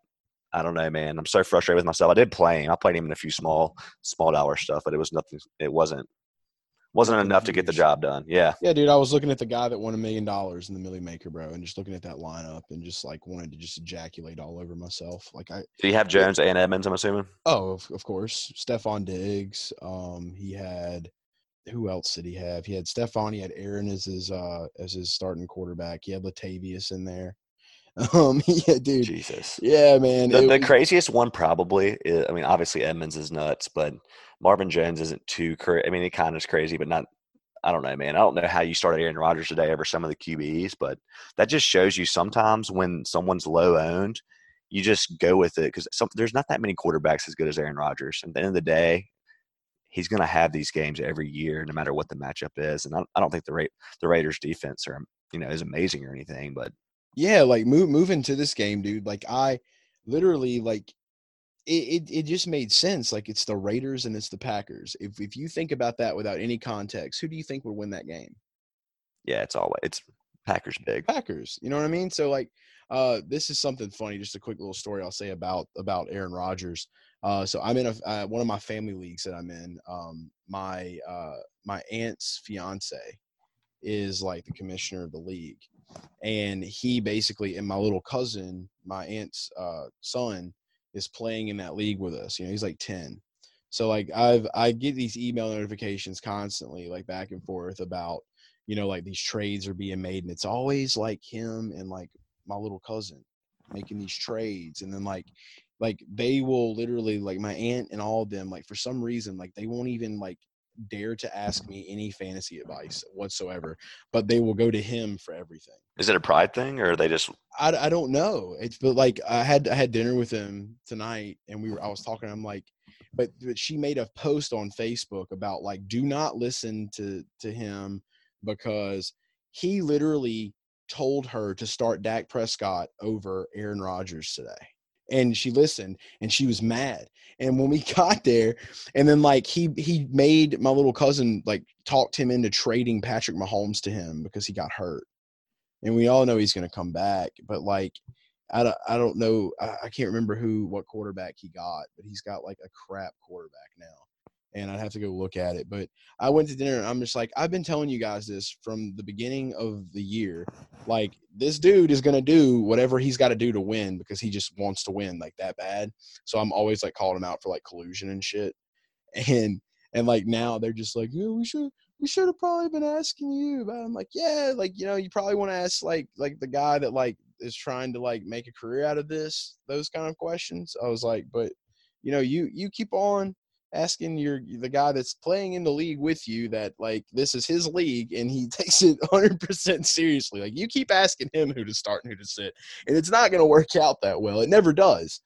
I don't know, man. I'm so frustrated with myself. I did play him. I played him in a few small, small dollar stuff, but it was nothing. It wasn't, wasn't enough to get the job done. Yeah. Yeah, dude, I was looking at the guy that won a million dollars in the Milly Maker, bro, and just looking at that lineup and just like wanted to just ejaculate all over myself. Like I Did he have Jones and Edmonds? I'm assuming. oh, of, of course, Stefon Diggs. Um, he had who else did he have? He had Stefon, he had Aaron as his uh as his starting quarterback. He had Latavius in there. Um, yeah, dude. Jesus. Yeah, man. The, it the was- craziest one probably. Is, I mean, obviously Edmonds is nuts, but Marvin Jones isn't too crazy. I mean, he kind of is crazy, but not. I don't know, man. I don't know how you started Aaron Rodgers today over some of the QBs, but that just shows you sometimes when someone's low owned, you just go with it because there's not that many quarterbacks as good as Aaron Rodgers. And at the end of the day, he's going to have these games every year, no matter what the matchup is. And I, I don't think the Ra- the Raiders defense are you know is amazing or anything, but yeah like move moving to this game dude like i literally like it, it it just made sense like it's the raiders and it's the packers if if you think about that without any context who do you think would win that game yeah, it's always it's Packers big. packers you know what i mean so like uh this is something funny just a quick little story i'll say about about aaron Rodgers. uh so i'm in a uh, one of my family leagues that i'm in um my uh my aunt's fiance is like the commissioner of the league and he basically and my little cousin my aunt's uh, son is playing in that league with us you know he's like 10 so like i've i get these email notifications constantly like back and forth about you know like these trades are being made and it's always like him and like my little cousin making these trades and then like like they will literally like my aunt and all of them like for some reason like they won't even like dare to ask me any fantasy advice whatsoever but they will go to him for everything Is it a pride thing, or are they just I, I don't know. It's but like I had I had dinner with him tonight, and we were I was talking. I'm like, but but she made a post on Facebook about like do not listen to to him because he literally told her to start Dak Prescott over Aaron Rodgers today. And she listened and she was mad. And when we got there and then like he he made my little cousin like talked him into trading patrick mahomes to him because he got hurt. And we all know he's going to come back but like I don't, I don't know I, I can't remember who what quarterback he got but he's got like a crap quarterback now and I'd have to go look at it. But I went to dinner and I'm just like, I've been telling you guys this from the beginning of the year. Like, this dude is going to do whatever he's got to do to win because he just wants to win like that bad. So I'm always like calling him out for like collusion and shit. And, and like now they're just like, yeah, we should, we should have probably been asking you about. I'm like, yeah, like you know, you probably want to ask like like the guy that like is trying to like make a career out of this, those kind of questions. I was like, but you know, you you keep on asking your the guy that's playing in the league with you that like this is his league and he takes it 100% seriously. Like you keep asking him who to start and who to sit and it's not going to work out that well. It never does.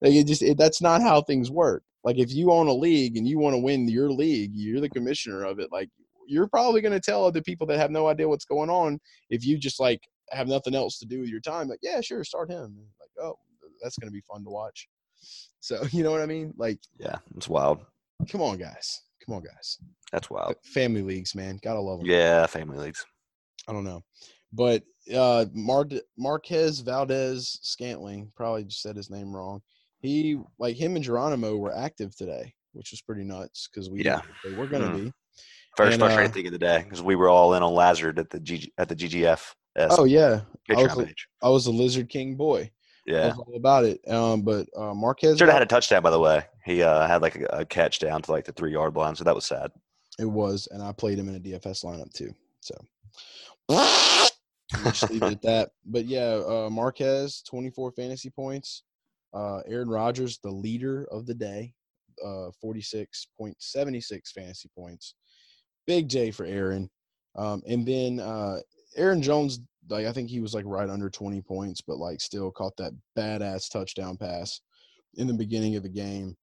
Like it just it, that's not how things work. Like if you own a league and you want to win your league you're the commissioner of it like you're probably going to tell other people that have no idea what's going on if you just like have nothing else to do with your time like yeah sure start him. Like oh that's going to be fun to watch so you know what I mean? Like, yeah, it's wild. Come on, guys. Come on, guys. That's wild. Family leagues, man. Gotta love them. Yeah, family leagues. I don't know, but uh, Mar- Marquez Valdes-Scantling probably just said his name wrong. He like him and Geronimo were active today, which was pretty nuts because we yeah they were gonna mm. be. First and, frustrating uh, thing of the day because we were all in on Lazard at the G- at the GGF. Oh yeah, I was, a, I was a Lizard King boy. Yeah, all about it. Um, but uh, Marquez should have had a touchdown. By the way, he uh, had like a, a, catch down to like the three yard line, so that was sad. It was, and I played him in a DFS lineup too. So just leave it at that. But yeah, uh, Marquez twenty four fantasy points. Uh, Aaron Rodgers, the leader of the day, uh, forty six point seventy six fantasy points. Big day for Aaron. Um, and then uh, Aaron Jones like I think he was like right under 20 points, but like still caught that badass touchdown pass in the beginning of the game.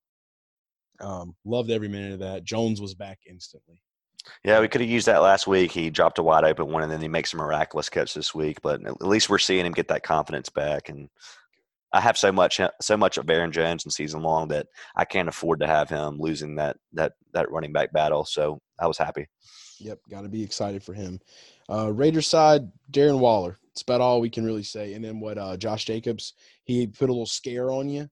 Um, loved every minute of that. Jones was back instantly. Yeah, we could have used that last week. He dropped a wide open one, and then he makes a miraculous catch this week. But at least we're seeing him get that confidence back. And I have so much, so much of Aaron Jones in season long that I can't afford to have him losing that that that running back battle. So I was happy. Yep, got to be excited for him. Uh, Raiders side, Darren Waller. It's about all we can really say. And then what? Uh, Josh Jacobs. He put a little scare on you,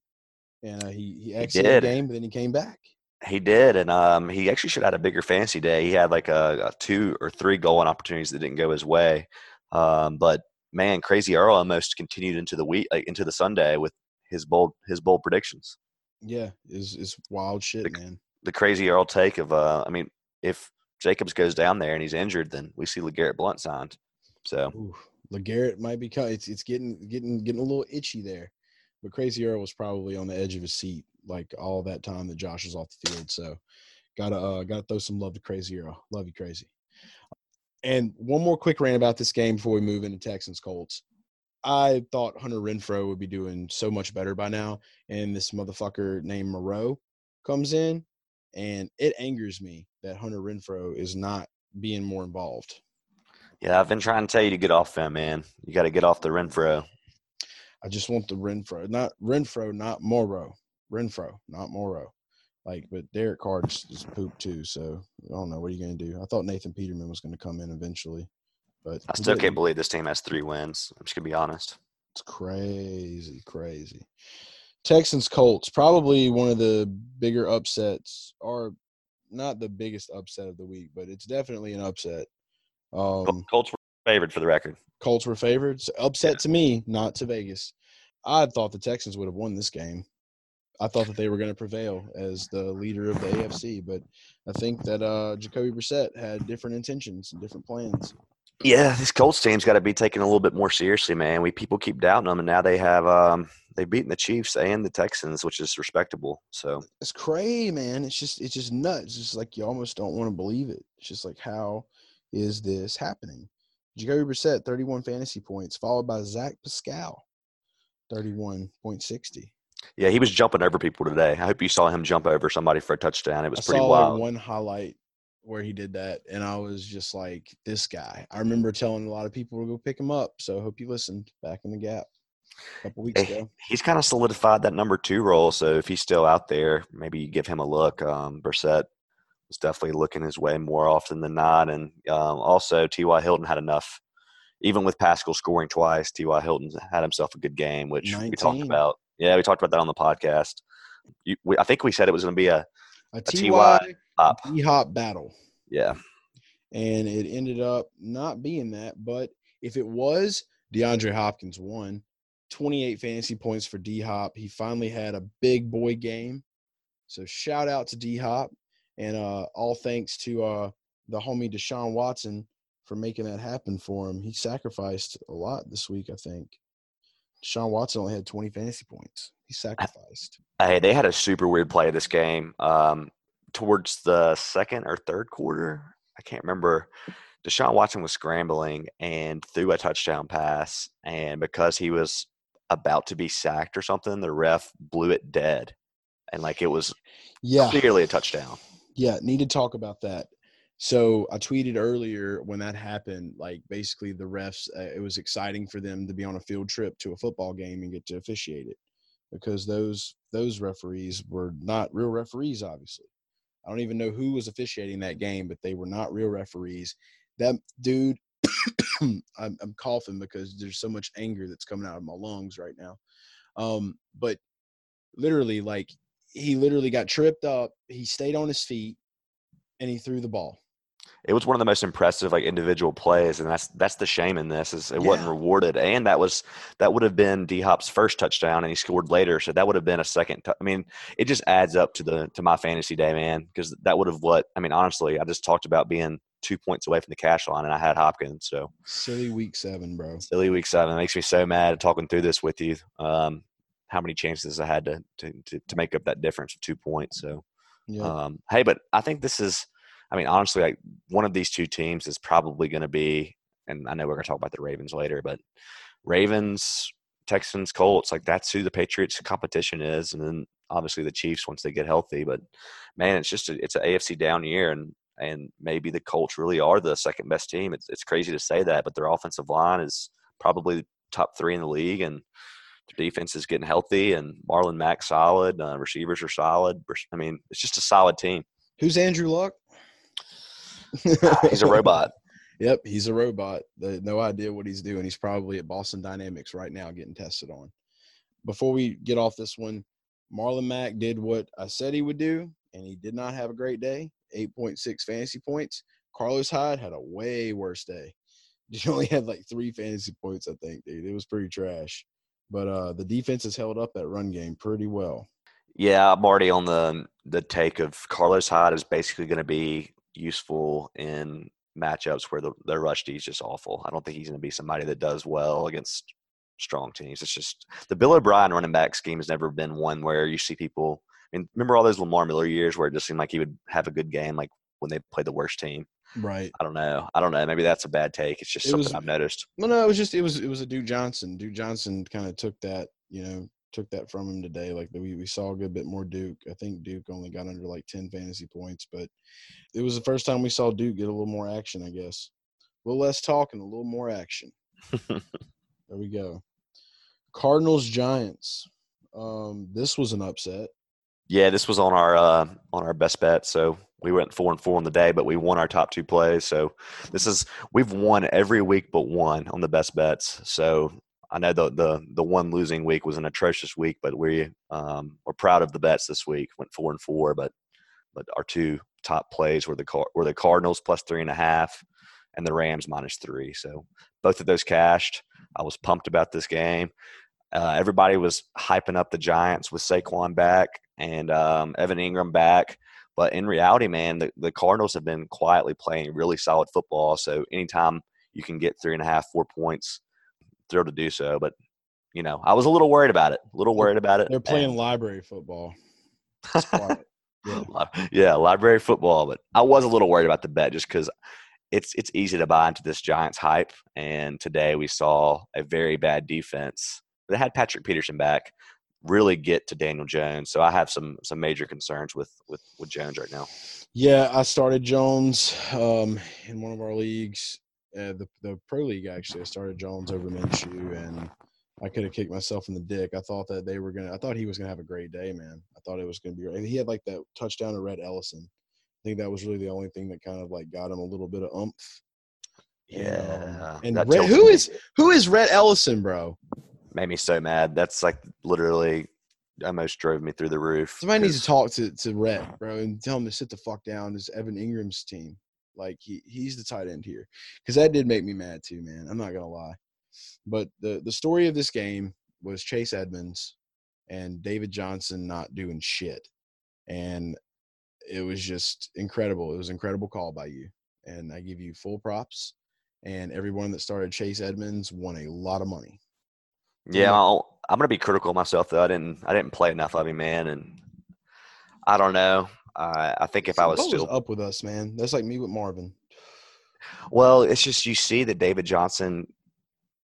and uh, he he exited the game, but then he came back. He did, and um, he actually should have had a bigger fantasy day. He had like a, a two or three goal opportunities that didn't go his way. Um, but man, Crazy Earl almost continued into the week, like into the Sunday with his bold his bold predictions. Yeah, is is wild shit, the, man. The Crazy Earl take of, uh, I mean, if Jacobs goes down there and he's injured, then we see LeGarrette Blunt signed. So Ooh, LeGarrette might be it's it's getting getting getting a little itchy there. But Crazy Earl was probably on the edge of his seat like all that time that Josh was off the field. So gotta uh gotta throw some love to Crazy Earl. Love you, crazy. And one more quick rant about this game before we move into Texans Colts. I thought Hunter Renfrow would be doing so much better by now, and this motherfucker named Moreau comes in and it angers me that Hunter Renfrow is not being more involved. Yeah, I've been trying to tell you to get off him, man. You got to get off the Renfrow. I just want the Renfrow, not Renfrow, not Moreau. Renfrow, not Moreau. Like, but Derek Carr just, just pooped too. So I don't know what are you going to do. I thought Nathan Peterman was going to come in eventually, but I still can't believe this team has three wins. I'm just gonna be honest. It's crazy, crazy. Texans Colts, probably one of the bigger upsets, or not the biggest upset of the week, but it's definitely an upset. Um, Colts were favored for the record. Colts were favored. So upset yeah. to me, not to Vegas. I thought the Texans would have won this game. I thought that they were going to prevail as the leader of the AFC, but I think that uh, Jacoby Brissett had different intentions and different plans. Yeah, this Colts team's got to be taken a little bit more seriously, man. We people keep doubting them, and now they have um, they've beaten the Chiefs and the Texans, which is respectable. So it's crazy, man. It's just it's just nuts. It's just like you almost don't want to believe it. It's just like how is this happening? Jacoby Brissett, 31 fantasy points, followed by Zach Pascal, 31.60. Yeah, he was jumping over people today. I hope you saw him jump over somebody for a touchdown. It was I pretty saw wild. Like one highlight where he did that, and I was just like, "This guy." I remember telling a lot of people to go pick him up. So I hope you listened back in the gap. A Eh. He's kind of solidified that number two role. So if he's still out there, maybe you give him a look. Um, Brissett was definitely looking his way more often than not, and um, also T.Y. Hilton had enough. Even with Pascal scoring twice, T.Y. Hilton had himself a good game, which we talked about. Yeah, we talked about that on the podcast. You, we, I think we said it was going to be a A TY Ty. D Hop battle, yeah. and it ended up not being that. But if it was, DeAndre Hopkins won. 28 fantasy points for D Hop. He finally had a big boy game. So shout out to D Hop, and uh, all thanks to uh, the homie Deshaun Watson for making that happen for him. He sacrificed a lot this week, I think. Deshaun Watson only had 20 fantasy points. He sacrificed. Hey, they had a super weird play this game. Um, towards the second or third quarter, I can't remember. Deshaun Watson was scrambling and threw a touchdown pass, and because he was about to be sacked or something, the ref blew it dead, and like it was Yeah. clearly a touchdown. Yeah, need to talk about that. So I tweeted earlier when that happened, like basically the refs, uh, it was exciting for them to be on a field trip to a football game and get to officiate it, because those those referees were not real referees. Obviously, I don't even know who was officiating that game, but they were not real referees. That dude, I'm, I'm coughing because there's so much anger that's coming out of my lungs right now. Um, but literally, like he literally got tripped up. He stayed on his feet and he threw the ball. It was one of the most impressive like individual plays, and that's that's the shame in this is it wasn't rewarded, and that was that would have been D Hop's first touchdown, and he scored later, so that would have been a second. tou- I mean, it just adds up to the to my fantasy day, man, because that would have what I mean. Honestly, I just talked about being two points away from the cash line, and I had Hopkins, so Silly week seven, bro. silly week seven it makes me so mad talking through this with you. Um, how many chances I had to to to, to make up that difference of two points, so. Yeah. Um, hey, but I think this is, I mean, honestly, like one of these two teams is probably going to be, and I know we're going to talk about the Ravens later, but Ravens, Texans, Colts, like that's who the Patriots competition is, and then obviously the Chiefs once they get healthy. But man, it's just a, it's an AFC down year, and and maybe the Colts really are the second best team. It's it's crazy to say that, but their offensive line is probably top three in the league, and their defense is getting healthy, and Marlon Mack solid, uh, receivers are solid. I mean, it's just a solid team. Who's Andrew Luck? He's a robot. Yep, he's a robot. They, no idea what he's doing. He's probably at Boston Dynamics right now getting tested on. Before we get off this one, Marlon Mack did what I said he would do, and he did not have a great day. 8.6 fantasy points. Carlos Hyde had a way worse day. He only had like three fantasy points, I think, dude. It was pretty trash. But uh the defense has held up that run game pretty well. Yeah, I'm already on the the take of Carlos Hyde is basically going to be useful in matchups where the their rush D is just awful. I don't think he's going to be somebody that does well against strong teams. It's just the Bill O'Brien running back scheme has never been one where you see people. I mean, remember all those Lamar Miller years where it just seemed like he would have a good game, like when they played the worst team. Right. I don't know. I don't know. Maybe that's a bad take. It's just It something was- I've noticed. No, no, it was just it was it was a Duke Johnson. Duke Johnson kind of took that, you know, took that from him today. Like we we saw a good bit more Duke. I think Duke only got under like ten fantasy points, but it was the first time we saw Duke get a little more action. I guess a little less talk and a little more action. there we go. Cardinals Giants. Um, this was an upset. Yeah, this was on our uh, on our best bet. So we went four and four on the day, but we won our top two plays. So this is we've won every week but one on the best bets. So I know the the the one losing week was an atrocious week, but we um, we're proud of the bets this week. Went four and four, but but our two top plays were the Car- were the Cardinals plus three and a half, and the Rams minus three. So both of those cashed. I was pumped about this game. Uh, everybody was hyping up the Giants with Saquon back and um, Evan Engram back. But in reality, man, the, the Cardinals have been quietly playing really solid football. So anytime you can get three and a half, four points, thrilled to do so. But, you know, I was a little worried about it. A little worried about it. They're playing and- library football. Yeah. Yeah, library football. But I was a little worried about the bet just because it's it's easy to buy into this Giants hype. And today we saw a very bad defense. They had Patrick Peterson back, really get to Daniel Jones. So I have some some major concerns with with with Jones right now. Yeah, I started Jones um, in one of our leagues, uh, the the pro league actually. I started Jones over Minshew, and I could have kicked myself in the dick. I thought that they were gonna. I thought he was gonna have a great day, man. I thought it was gonna be. Right he had like that touchdown to Rhett Ellison. I think that was really the only thing that kind of like got him a little bit of umph. Yeah. And that Rhett, tilted who is who is Rhett Ellison, bro? Made me so mad. That's like literally almost drove me through the roof. Somebody needs to talk to to Rhett, bro, and tell him to sit the fuck down. This Evan Engram's team, like he he's the tight end here, because that did make me mad too, man. I'm not gonna lie. But the the story of this game was Chase Edmonds and David Johnson not doing shit, and it was just incredible. It was an incredible call by you, and I give you full props. And everyone that started Chase Edmonds won a lot of money. Yeah, mm-hmm. I'll, I'm gonna be critical of myself though. I didn't I didn't play enough of him, man, and I don't know. I I think if I was still up with us, man, that's like me with Marvin. well, it's just you see that David Johnson.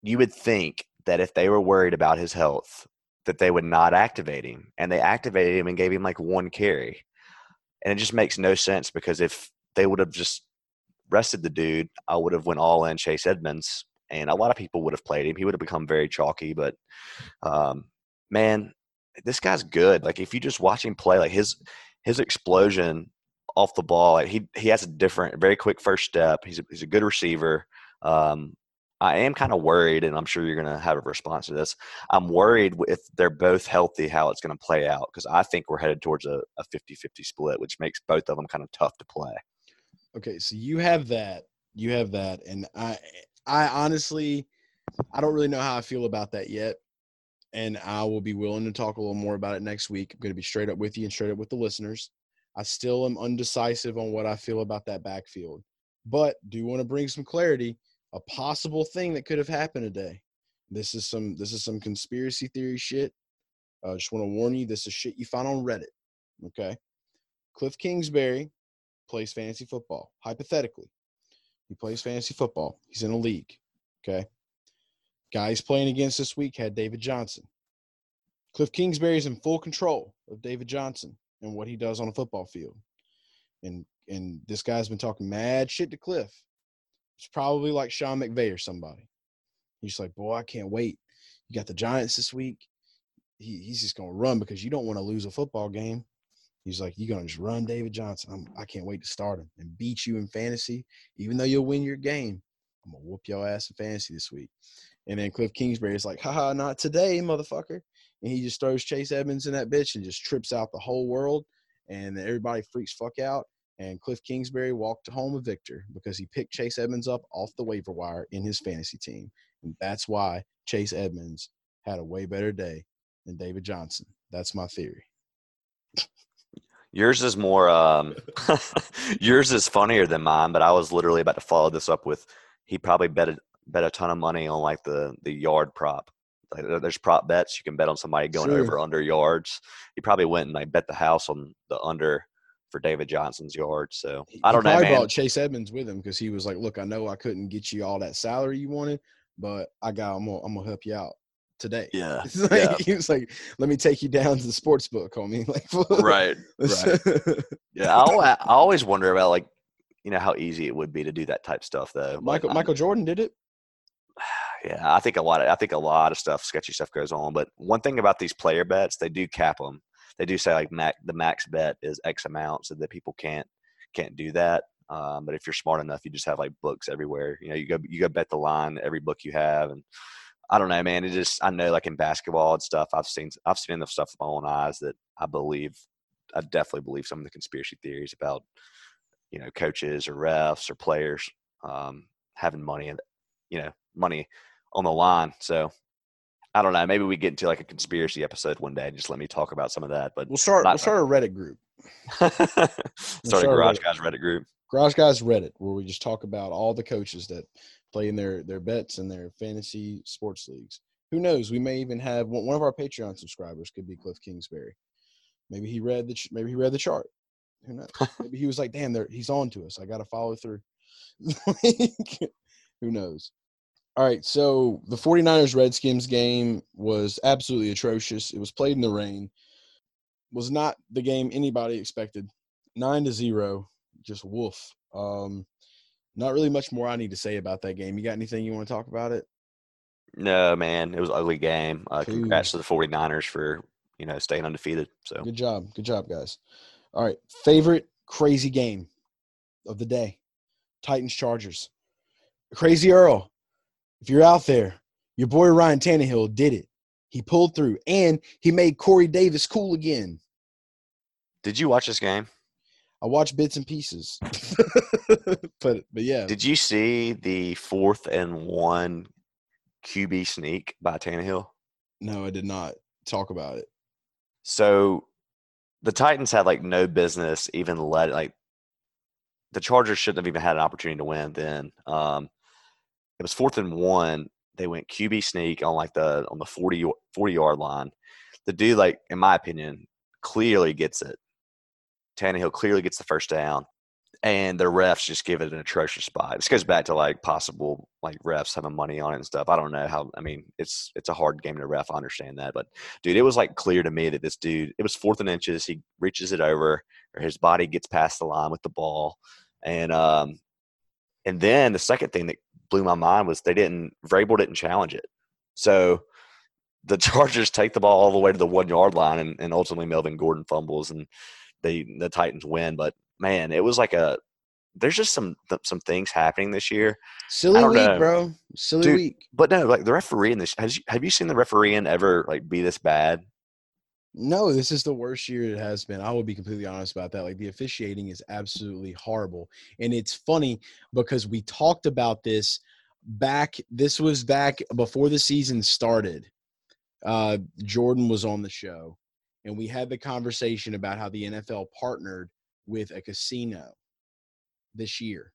You would think that if they were worried about his health, that they would not activate him, and they activated him and gave him like one carry, and it just makes no sense because if they would have just rested the dude, I would have went all in Chase Edmonds, and a lot of people would have played him. He would have become very chalky, but um, man, this guy's good. Like if you just watch him play, like his his explosion off the ball, like he he has a different, very quick first step. He's a, he's a good receiver. Um, I am kind of worried, and I'm sure you're going to have a response to this. I'm worried if they're both healthy, how it's going to play out because I think we're headed towards a, a 50-50 split, which makes both of them kind of tough to play. Okay, so you have that. You have that, and I, I honestly, I don't really know how I feel about that yet, and I will be willing to talk a little more about it next week. I'm going to be straight up with you and straight up with the listeners. I still am undecisive on what I feel about that backfield, but do want to bring some clarity. A possible thing that could have happened today. This is some. This is some conspiracy theory shit. I uh, just want to warn you. This is shit you find on Reddit. Okay, Cliff Kingsbury plays fantasy football. Hypothetically, he plays fantasy football. He's in a league. Okay. Guy he's playing against this week had David Johnson. Cliff Kingsbury is in full control of David Johnson and what he does on a football field. And and this guy's been talking mad shit to Cliff. It's probably like Sean McVay or somebody. He's like, boy, I can't wait. You got the Giants this week. He, he's just gonna run because you don't want to lose a football game. He's like, you're gonna just run David Johnson. I'm, I can't wait to start him and beat you in fantasy, even though you'll win your game. I'm gonna whoop your ass in fantasy this week. And then Cliff Kingsbury is like, haha, not today, motherfucker. And he just throws Chase Edmonds in that bitch and just trips out the whole world. And everybody freaks fuck out. And Cliff Kingsbury walked home a victor because he picked Chase Edmonds up off the waiver wire in his fantasy team. And that's why Chase Edmonds had a way better day than David Johnson. That's my theory. Yours is more um yours is funnier than mine, but I was literally about to follow this up with he probably bet a, bet a ton of money on like the the yard prop. Like there's prop bets you can bet on somebody going Sure. over under yards. He probably went and like bet the house on the under for David Johnson's yards. So He- I don't know, probably man. brought Chase Edmonds with him because he was like, "Look, I know I couldn't get you all that salary you wanted, but I got I'm gonna, I'm gonna help you out today." Yeah. It's like, yeah. He was like, "Let me take you down to the sports book, homie." Like, right. Right. Yeah. I, I always wonder about like you know how easy it would be to do that type stuff though. Michael Michael Jordan did it. Yeah, I think a lot of I think a lot of stuff, sketchy stuff goes on. But one thing about these player bets, they do cap them. They do say like max, the max bet is X amount, so that people can't can't do that. Um, but if you're smart enough, you just have like books everywhere. You know, you go you go bet the line every book you have, and I don't know, man. It just I know like in basketball and stuff, I've seen I've seen enough stuff with my own eyes that I believe I definitely believe some of the conspiracy theories about you know coaches or refs or players um, having money and you know money on the line. So I don't know. Maybe we get into like a conspiracy episode one day. and Just let me talk about some of that. But We'll start. Not- We'll start a Reddit group, start a Garage Reddit. Guys Reddit group. Garage Guys Reddit, where we just talk about all the coaches that play in their their bets and their fantasy sports leagues. Who knows? We may even have one one of our Patreon subscribers could be Cliff Kingsbury. Maybe he read the maybe he read the chart. Who knows? maybe he was like, "Damn, there he's on to us. I got to follow through." Who knows? All right, so the 49ers Redskins game was absolutely atrocious. It was played in the rain. Was not the game anybody expected. 9 to 0, just woof. Um not really much more I need to say about that game. You got anything you want to talk about it? No, man, it was an ugly game. Uh, congrats to the 49ers for you know staying undefeated. So Good job. Good job, guys. All right. Favorite crazy game of the day Titans Chargers. Crazy Earl, if you're out there, your boy Ryan Tannehill did it. He pulled through and he made Corey Davis cool again. did you watch this game? I watch bits and pieces. but but yeah. Did you see the fourth and one QB sneak by Tannehill? no, I did not talk about it. So the Titans had like no business even let like the Chargers shouldn't have even had an opportunity to win then. Um it was fourth and one. They went QB sneak on like the on the 40, 40 yard line. The dude, like, in my opinion, clearly gets it. Tannehill clearly gets the first down. And the refs just give it an atrocious spot. This goes back to like possible like refs having money on it and stuff. I don't know how I mean it's it's a hard game to ref, I understand that. But dude, it was like clear to me that this dude it was fourth and inches, he reaches it over, or his body gets past the line with the ball. And um and then the second thing that blew my mind was they didn't Vrabel didn't challenge it. So the Chargers take the ball all the way to the one yard line and, and ultimately Melvin Gordon fumbles and they the Titans win. But man, it was like a there's just some th- some things happening this year. Silly week, know. bro. Silly Dude, week. But no, like the referee in this has you, have you seen the referee in ever like be this bad? No, this is the worst year it has been. I will be completely honest about that. Like the officiating is absolutely horrible. And it's funny because we talked about this back this was back before the season started. Uh Jordan was on the show and we had the conversation about how the NFL partnered with a casino this year.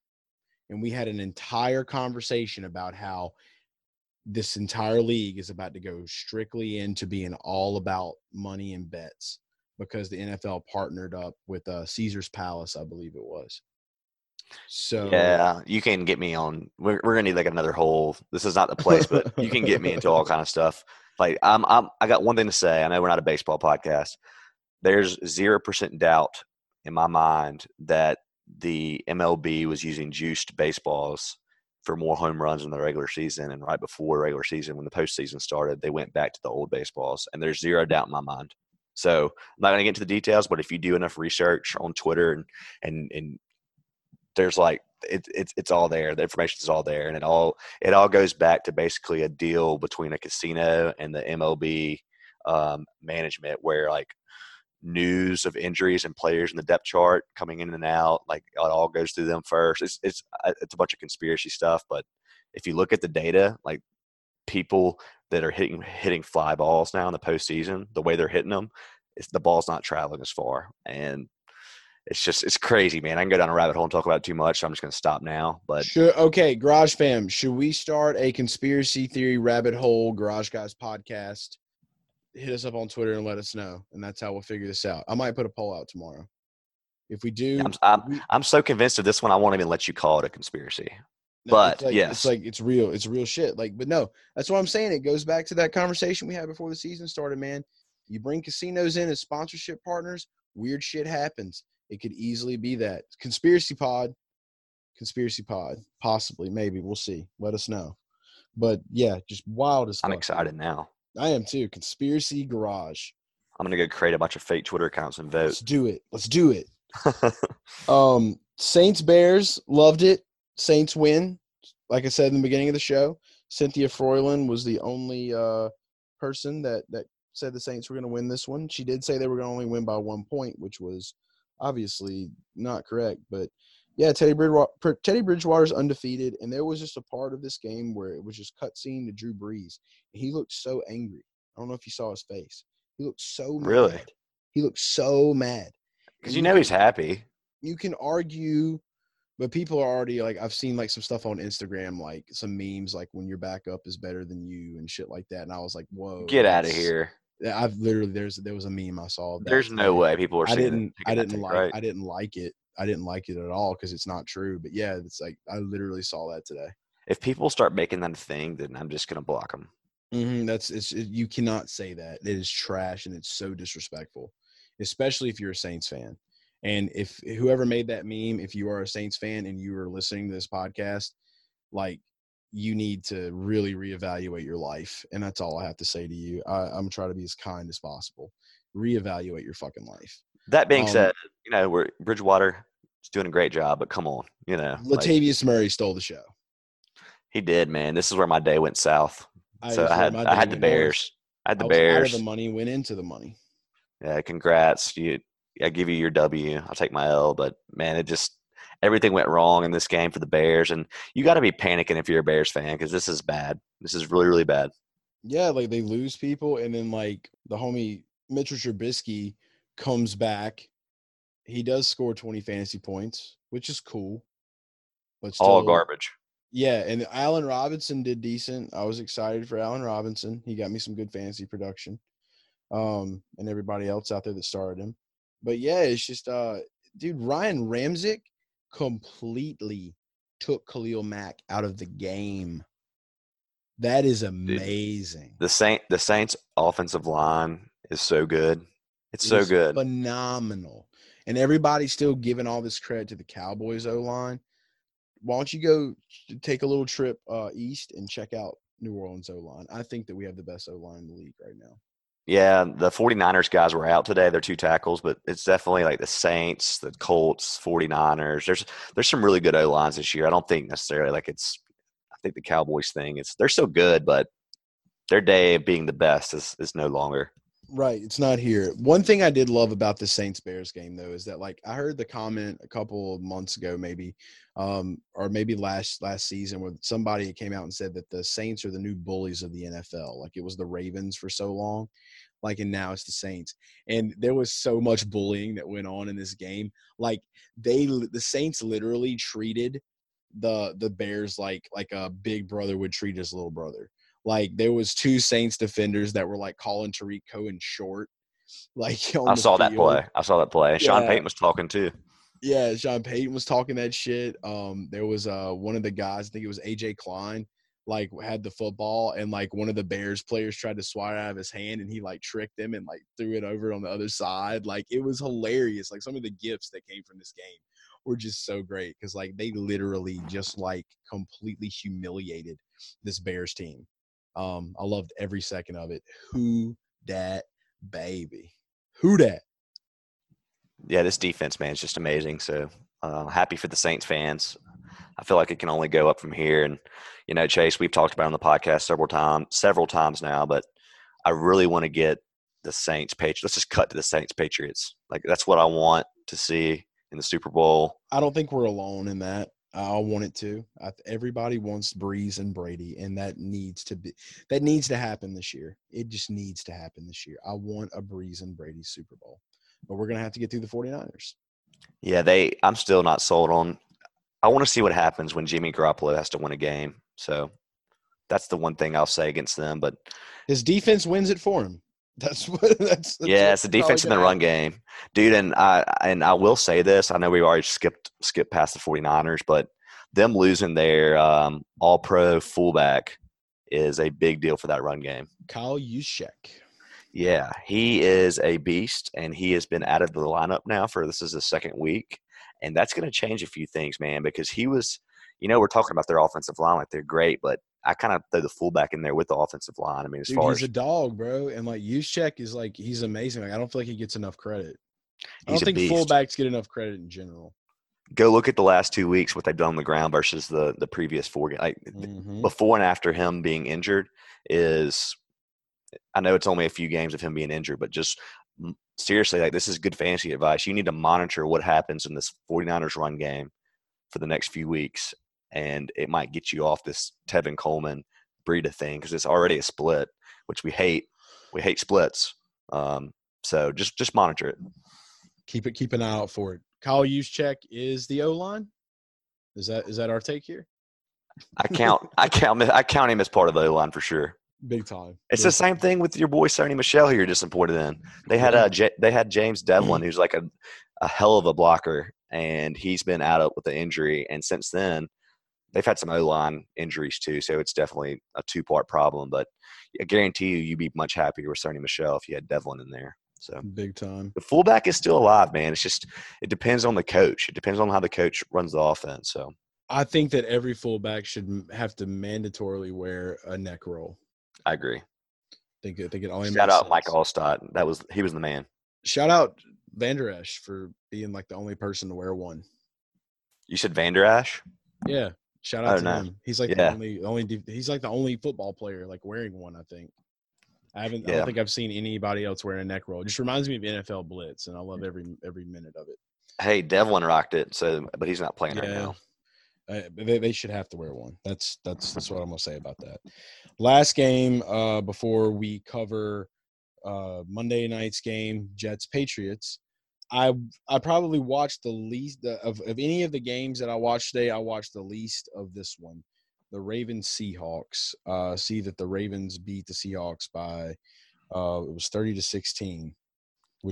And we had an entire conversation about how this entire league is about to go strictly into being all about money and bets because the NFL partnered up with uh, Caesar's Palace, I believe it was. So Yeah, you can get me on. We're, we're gonna need like another whole. This is not the place, but you can get me into all kind of stuff. Like I'm, I'm, I got one thing to say. I know we're not a baseball podcast. There's zero percent doubt in my mind that the MLB was using juiced baseballs for more home runs in the regular season, and right before regular season, when the postseason started, they went back to the old baseballs, and there's zero doubt in my mind. So I'm not gonna get into the details, but if you do enough research on Twitter and and and there's like it, it's it's all there. The information is all there, and it all it all goes back to basically a deal between a casino and the MLB um, management, where like news of injuries and players in the depth chart coming in and out, like it all goes through them first. It's it's uh, it's a bunch of conspiracy stuff, but if you look at the data, like people that are hitting hitting fly balls now in the postseason, the way they're hitting them, it's the ball's not traveling as far, and it's just it's crazy, man. I can go down a rabbit hole and talk about it too much, so I'm just gonna stop now. But should, okay, Garage Fam, should we start a conspiracy theory rabbit hole Garage Guys podcast? Hit us up on Twitter and let us know, and that's how we'll figure this out. I might put a poll out tomorrow. If we do, I'm, I'm I'm so convinced of this one, I won't even let you call it a conspiracy. No, But, it's like, yes. it's like it's real. It's real shit. Like, but no, that's what I'm saying. It goes back to that conversation we had before the season started, man. You bring casinos in as sponsorship partners, weird shit happens. It could easily be that conspiracy pod, conspiracy pod, possibly, maybe we'll see. Let us know. But yeah, just wild as I'm fuck, excited now. I am too. Conspiracy garage. I'm gonna go create a bunch of fake Twitter accounts and vote. Let's do it. Let's do it. Um, Saints Bears loved it. Saints win. Like I said in the beginning of the show, Cynthia Frelund was the only uh, person that that said the Saints were going to win this one. She did say they were going to only win by one point, which was obviously not correct. But yeah, Teddy Bridgewater, Teddy Bridgewater's undefeated, and there was just a part of this game where it was just cutscene to Drew Brees, and he looked so angry. I don't know if you saw his face. He looked so Really? mad. He looked so mad. Because you know he's happy. you can argue but people are already like i've seen like some stuff on instagram like some memes like when your backup is better than you and shit like that and i was like whoa Get out of here. I've literally there's there was a meme i saw that There's no way people are i didn't i didn't like right? i didn't like it i didn't like it at all because it's not true but yeah it's like i literally saw that today If people start making that a thing, then I'm just gonna block them. hmm that's it's it, you cannot say that it is trash and it's so disrespectful especially if you're a saints fan and if whoever made that meme if you are a saints fan and you are listening to this podcast like you need to really reevaluate your life, and that's all I have to say to you. I, I'm trying to be as kind as possible. Reevaluate your fucking life. That being Um, said, you know, we're Bridgewater is doing a great job, but come on, you know, like, Latavius Murray stole the show. he did, man. This is where my day went south. so I had I had the go north. Bears. I had the I Bears. the money, went into the money. Yeah, congrats. You, I give you your W. I'll take my L. But man, it just everything went wrong in this game for the Bears, and you got to be panicking if you're a Bears fan because this is bad. This is really, really bad. Yeah, like they lose people, and then like the homie Mitchell Trubisky comes back. He does score 20 fantasy points, which is cool. But still, All garbage. Yeah, and Allen Robinson did decent. I was excited for Allen Robinson. He got me some good fantasy production. Um, and everybody else out there that started him. But yeah, it's just uh dude, Ryan Ramsick completely took Khalil Mack out of the game. That is amazing. The Saint, the Saints' offensive line is so good. It's It so good. Phenomenal. And everybody's still giving all this credit to the Cowboys O line. Why don't you go take a little trip uh, east and check out New Orleans O line? I think that we have the best O line in the league right now. Yeah, the 49ers guys were out today. They're two tackles, but it's definitely like the Saints, the Colts, 49ers. There's there's some really good O lines this year. I don't think necessarily like it's I think the Cowboys thing is they're so good, but their day of being the best is is no longer. Right, it's not here. One thing I did love about the Saints Bears game though is that like I heard the comment a couple of months ago maybe um or maybe last last season where somebody came out and said that the Saints are the new bullies of the NFL. Like it was the Ravens for so long. Like and now it's the Saints. And there was so much bullying that went on in this game. Like they the Saints literally treated the the Bears like like a big brother would treat his little brother. Like there was two Saints defenders that were like calling Tarik Cohen short. Like I saw that play. I saw that play. Sean Payton was talking too. Yeah, Sean Payton was talking that shit. Um, there was uh one of the guys, I think it was AJ Klein, like had the football and like one of the Bears players tried to swat it out of his hand and he like tricked him and like threw it over on the other side. Like it was hilarious. Like some of the gifts that came from this game were just so great because like they literally just like completely humiliated this Bears team. Um, I loved every second of it. Who dat baby? Who dat? Yeah, this defense, man, is just amazing. So uh, happy for the Saints fans. I feel like it can only go up from here. And you know, Chase, we've talked about on the podcast several times, several times now. But I really want to get the Saints Patriots. Let's just cut to the Saints Patriots. Like that's what I want to see in the Super Bowl. I don't think we're alone in that. I want it to. I, everybody wants Brees and Brady, and that needs to be that needs to happen this year. It just needs to happen this year. I want a Brees and Brady Super Bowl, but we're gonna have to get through the 49ers. Yeah, they. I'm still not sold on. I want to see what happens when Jimmy Garoppolo has to win a game. So that's the one thing I'll say against them. But His defense wins it for him. That's what. That's, that's yeah, it's the defense in the run game, dude. And I and I will say this. I know we already skipped skipped past the 49ers, but them losing their um, All Pro fullback is a big deal for that run game. Kyle Juszczyk. Yeah, he is a beast, and he has been out of the lineup now for this is the second week, and that's going to change a few things, man. Because he was, you know, we're talking about their offensive line like they're great, but I kind of throw the fullback in there with the offensive line. I mean, as Dude, far he's as a dog, bro, and like Juszczyk is like he's amazing. Like I don't feel like he gets enough credit. I don't think beast. fullbacks get enough credit in general. go look at the last two weeks what they've done on the ground versus the the previous four. Like Mhm. before and after him being injured is I know it's only a few games of him being injured, but just seriously, like this is good fantasy advice. You need to monitor what happens in this 49ers run game for the next few weeks, and it might get you off this Tevin Coleman Breida thing because it's already a split, which we hate. We hate splits. Um, so just just monitor it. keep it keep an eye out for it. Kyle Juszczyk is the O line. Is that is that our take here? I count I count I count him as part of the O line for sure. Big time. It's Big the same thing with your boy Sony Michel, who you're disappointed in. They had uh, they had James Develin, who's like a, a hell of a blocker, and he's been out with the injury. And since then, they've had some O line injuries too. So it's definitely a two part problem. But I guarantee you, you'd be much happier with Sony Michel if you had Develin in there. So big time. the fullback is still alive, man. It's just it depends on the coach. It depends on how the coach runs the offense. So I think that every fullback should have to mandatorily wear a neck roll. I agree. think think it only Shout out Mike sense. Alstott. That was he was the man. Shout out Vander Esch for being like the only person to wear one. You said Vander Ash? Yeah, shout out to know. him. He's like Yeah. the only only he's like the only football player like wearing one. I think. I haven't. I don't think I've seen anybody else wearing a neck roll. It just reminds me of NFL Blitz, and I love every every minute of it. Hey, Develin rocked it, so but he's not playing right now. Uh, they, they should have to wear one. That's that's that's what I'm gonna say about that. Last game uh, before we cover uh, Monday night's game, Jets Patriots. I I probably watched the least the, of of any of the games that I watched today. I watched the least of this one, the Ravens Seahawks. Uh, see that the Ravens beat the Seahawks by uh, it was thirty to sixteen.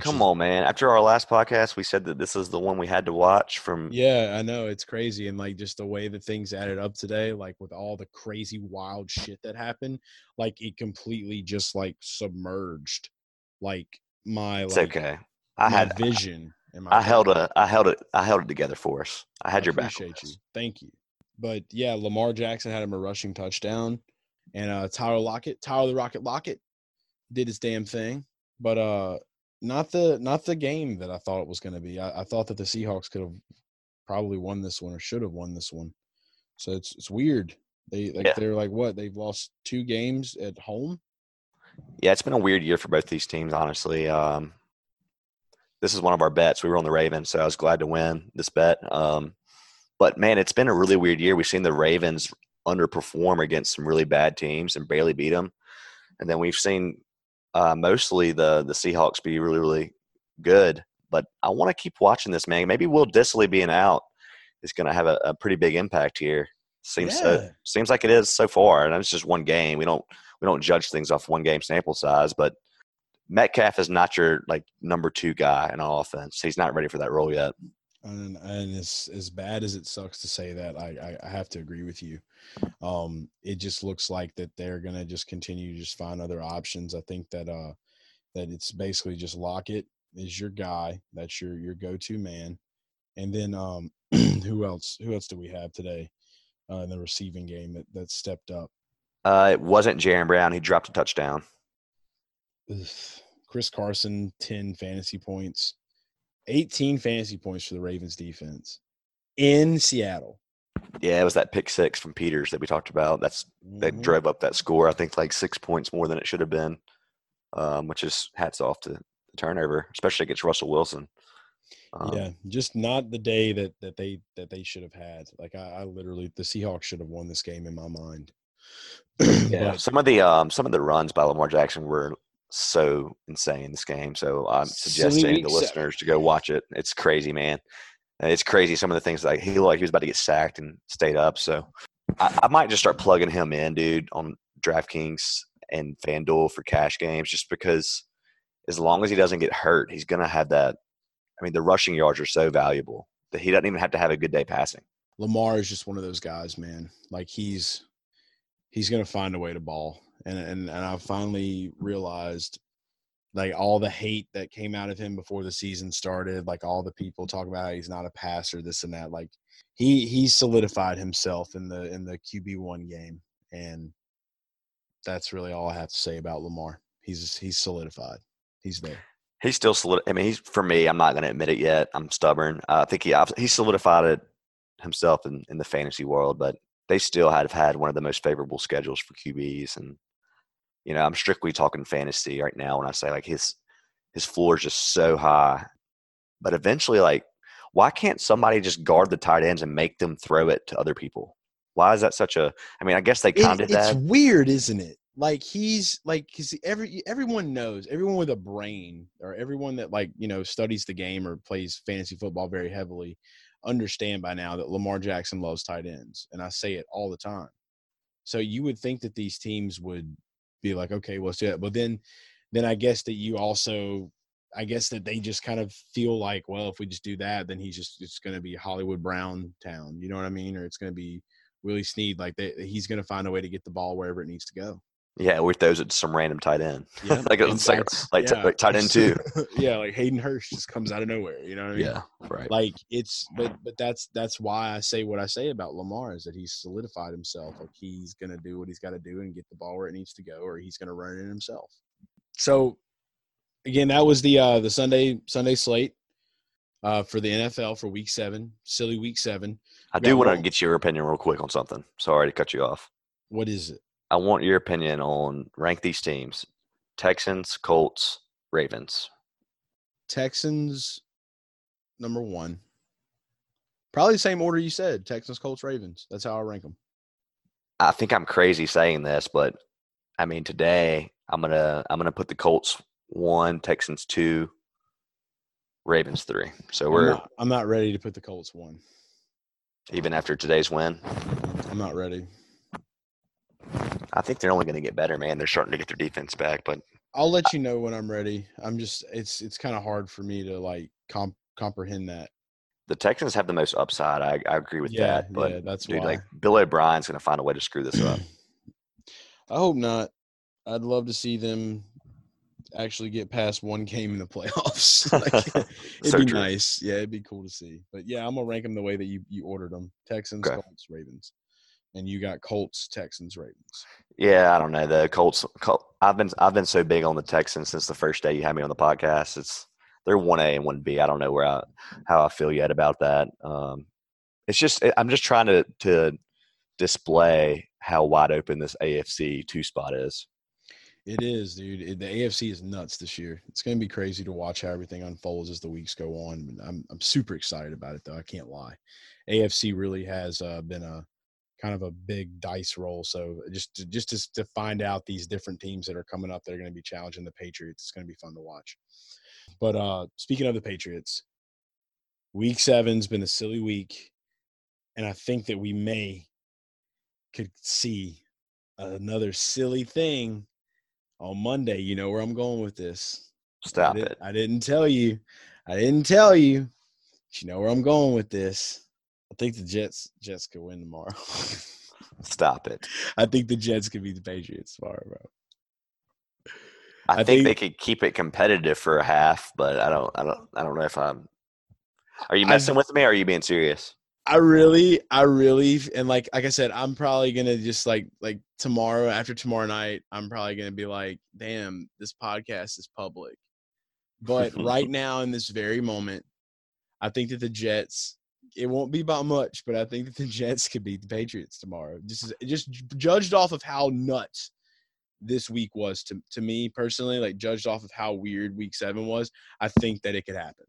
Come is- on, man. After our last podcast, we said that this is the one we had to watch from Yeah, I know it's crazy, and like just the way that things added up today, like with all the crazy, wild shit that happened, like it completely just like submerged, like my It's like okay. I had vision. My I held a I held it I held it together for us. I had your back. appreciate you. Thank you. But yeah, Lamar Jackson had him a rushing touchdown, and uh Tyler Lockett, Tyler the Rocket Lockett, did his damn thing. But uh, not the not the game that I thought it was going to be. I, I thought that the Seahawks could have probably won this one or should have won this one. So it's it's weird. They like Yeah. they're like what they've lost two games at home. Yeah, it's been a weird year for both these teams, honestly. Um, this is one of our bets. We were on the Ravens, so I was glad to win this bet. Um, but man, it's been a really weird year. We've seen the Ravens underperform against some really bad teams and barely beat them, and then we've seen uh, mostly the the Seahawks be really really good. But I want to keep watching this, man. Maybe Will Dissly being out is going to have a, a pretty big impact here. Seems Yeah. so, seems like it is so far, and it's just one game. We don't we don't judge things off one game sample size, but Metcalf is not your like number two guy in offense. He's not ready for that role yet. And and as as bad as it sucks to say that, I, I I have to agree with you. Um, it just looks like that they're gonna just continue to just find other options. I think that uh that it's basically just Lockett is your guy. That's your your go to man. And then um who else who else do we have today uh, in the receiving game that that stepped up? Uh, it wasn't Jaron Brown. He dropped a touchdown. Chris Carson, 10 fantasy points, 18 fantasy points for the Ravens defense in Seattle. Yeah, it was that pick six from Peters that we talked about. That's that Mhm. drove up that score. I think like six points more than it should have been, um, which is hats off to the turnover, especially against Russell Wilson. Um, yeah, just not the day that that they that they should have had. Like I, I literally, the Seahawks should have won this game in my mind. Yeah, But some of the um, some of the runs by Lamar Jackson were so insane this game. So I'm suggesting to seven. listeners to go watch it. It's crazy, man. It's crazy. Some of the things like he looked like he was about to get sacked and stayed up. So I, I might just start plugging him in, dude, on DraftKings and FanDuel for cash games, just because as long as he doesn't get hurt, he's gonna have that. I mean, the rushing yards are so valuable that he doesn't even have to have a good day passing. Lamar is just one of those guys, man. Like he's he's gonna find a way to ball, and and and I finally realized like all the hate that came out of him before the season started, like all the people talking about he's not a passer, this and that. Like he he solidified himself in the in the QB one game, and that's really all I have to say about Lamar. He's he's solidified. He's there. He's still solid. I mean, he's for me. I'm not going to admit it yet. I'm stubborn. Uh, I think he he solidified it himself in, in the fantasy world, but they still have had one of the most favorable schedules for QBs. And you know, I'm strictly talking fantasy right now when I say like his his floor is just so high. But eventually, like, why can't somebody just guard the tight ends and make them throw it to other people? Why is that such a? I mean, I guess they kind It- of did it's that. weird, isn't it? Like he's like because every everyone knows, everyone with a brain or everyone that like you know studies the game or plays fantasy football very heavily understand by now that Lamar Jackson loves tight ends, and I say it all the time. So you would think that these teams would be like, okay, well, that. But then, then I guess that you also, I guess that they just kind of feel like, well, if we just do that, then he's just it's going to be Hollywood Brown town. You know what I mean? Or it's going to be Willie Snead. Like they, he's going to find a way to get the ball wherever it needs to go. Yeah, we throws it to some random tight end. Yeah, like it's like like, t- like tight end too. yeah, like Hayden Hurst just comes out of nowhere. You know what I mean? yeah, right. Like it's but but that's that's why I say what I say about Lamar is that he's solidified himself. Like he's gonna do what he's got to do and get the ball where it needs to go, or he's gonna run it himself. So again, that was the uh the Sunday Sunday slate uh for the NFL for week seven. Silly week seven. I do want to get your opinion real quick on something. Sorry to cut you off. What is it? I want your opinion on rank these teams: Texans, Colts, Ravens. Texans number one. Probably the same order you said. Texans, Colts, Ravens. That's how I rank them. I think I'm crazy saying this, but I mean today I'm gonna I'm gonna put the Colts one, Texans two, Ravens three. So I'm we're not, I'm not ready to put the Colts one. even after today's win. I'm not ready. I think they're only going to get better, man. They're starting to get their defense back, but I'll let you know when I'm ready. I'm just it's it's kind of hard for me to like comp- comprehend that. the Texans have the most upside. I, I agree with Yeah, that. But yeah, that's dude, why. like Bill O'Brien's going to find a way to screw this up. I hope not. I'd love to see them actually get past one game in the playoffs. like, it'd So be true. nice. Yeah, it'd be cool to see. But yeah, I'm gonna rank them the way that you you ordered them: Texans, Okay. Colts, Ravens, and you got Colts, Texans, Ravens. Yeah, I don't know. The Colts. Col- I've been I've been so big on the Texans since the first day you had me on the podcast. It's they're one A and one B. I don't know where I how I feel yet about that. Um, it's just I'm just trying to to display how wide open this AFC two spot is. It is, dude. It, the AFC is nuts this year. It's going to be crazy to watch how everything unfolds as the weeks go on. I'm I'm super excited about it, though. I can't lie. AFC really has uh, been a kind of a big dice roll. So just to, just to, to find out these different teams that are coming up that are going to be challenging the Patriots, it's going to be fun to watch. But uh, speaking of the Patriots, Week Seven's been a silly week, and I think that we may could see another silly thing on Monday. You know where I'm going with this. I, Stop did, it. I didn't tell you. I didn't tell you. You know where I'm going with this. I think the Jets Jets could win tomorrow. Stop it. I think the Jets could beat the Patriots tomorrow, bro. I, I think, think- they could keep it competitive for a half, but I don't I don't I don't know if I'm. Are you messing with me? or Are you being serious? I really, I really, and like, like I said, I'm probably gonna just like, like tomorrow after tomorrow night, I'm probably gonna be like, damn, this podcast is public. But right now, in this very moment, I think that the Jets, it won't be by much, but I think that the Jets could beat the Patriots tomorrow. Just, as- just judged off of how nuts this week was to to me personally, like judged off of how weird Week Seven was, I think that it could happen.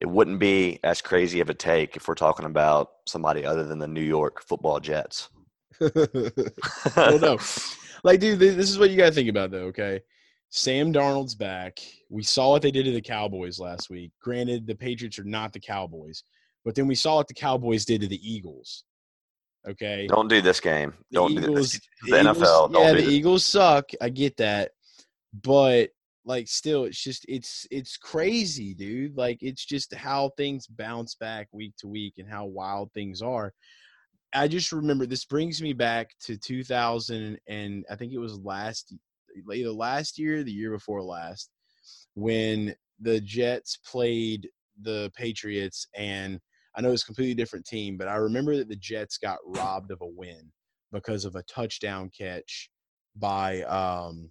It wouldn't be as crazy of a take if we're talking about somebody other than the New York Football Jets. well, no. Like, dude, th- this is what you got to think about, though, okay? Sam Darnold's back. We saw what they did to the Cowboys last week. Granted, the Patriots are not the Cowboys, but then we saw what the Cowboys did to the Eagles. Okay. Don't do this game. The Don't Eagles, do this. the The Eagles- NFL. Don't yeah, the this. Eagles suck. I get that, but like, still, it's just it's it's crazy, dude. Like, it's just how things bounce back week to week and how wild things are. I just remember this brings me back to 2000 and I think it was last either last year, the year before last, when the Jets played the Patriots and I know it's a completely different team, but I remember that the Jets got robbed of a win because of a touchdown catch by um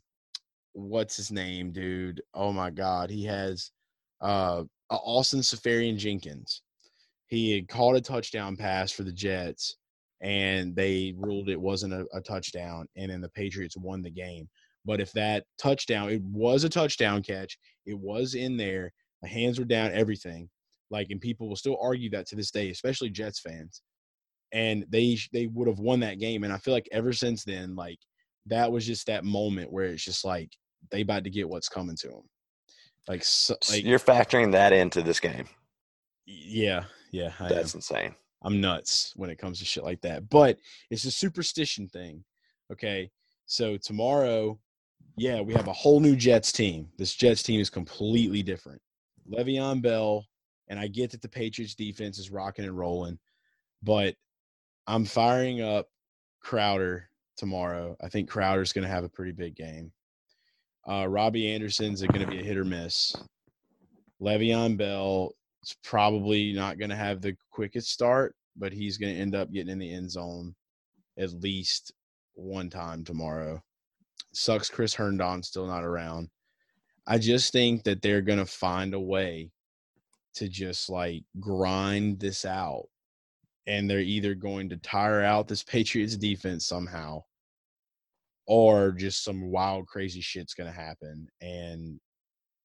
what's his name, dude? Oh my god, he has uh Austin Seferian-Jenkins. He had caught a touchdown pass for the Jets and they ruled it wasn't a, a touchdown and then the Patriots won the game. But if that touchdown, it was a touchdown catch, it was in there, the hands were down, everything. Like, and people will still argue that to this day, especially Jets fans. And they they would have won that game. And I feel like ever since then, like that was just that moment where it's just like they about to get what's coming to them. Like, so, like You're factoring that into this game. yeah, yeah, I am. That's insane. I'm nuts when it comes to shit like that. But it's a superstition thing. Okay. So tomorrow, yeah, we have a whole new Jets team. This Jets team is completely different. Le'Veon Bell, and I get that the Patriots defense is rocking and rolling, but I'm firing up Crowder tomorrow. I think Crowder's going to have a pretty big game. Uh, Robbie Anderson's going to be a hit or miss. Le'Veon Bell is probably not going to have the quickest start, but he's going to end up getting in the end zone at least one time tomorrow. Sucks Chris Herndon's still not around. I just think that they're going to find a way to just like grind this out. And they're either going to tire out this Patriots defense somehow or just some wild, crazy shit's going to happen. And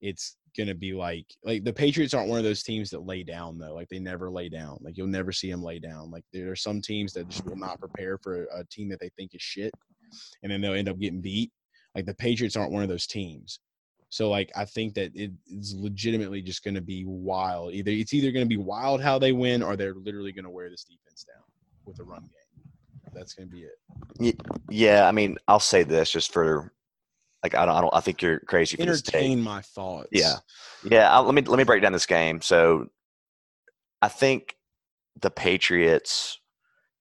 it's going to be like, like the Patriots aren't one of those teams that lay down, though. Like they never lay down. Like you'll never see them lay down. Like there are some teams that just will not prepare for a team that they think is shit. And then they'll end up getting beat. Like the Patriots aren't one of those teams. So like I think that it is legitimately just going to be wild. Either it's either going to be wild how they win, or they're literally going to wear this defense down with a run game. That's going to be it. Yeah, I mean, I'll say this just for like I don't, I don't I think you're crazy for entertain my thoughts. Yeah, yeah. I'll, let me let me break down this game. So I think the Patriots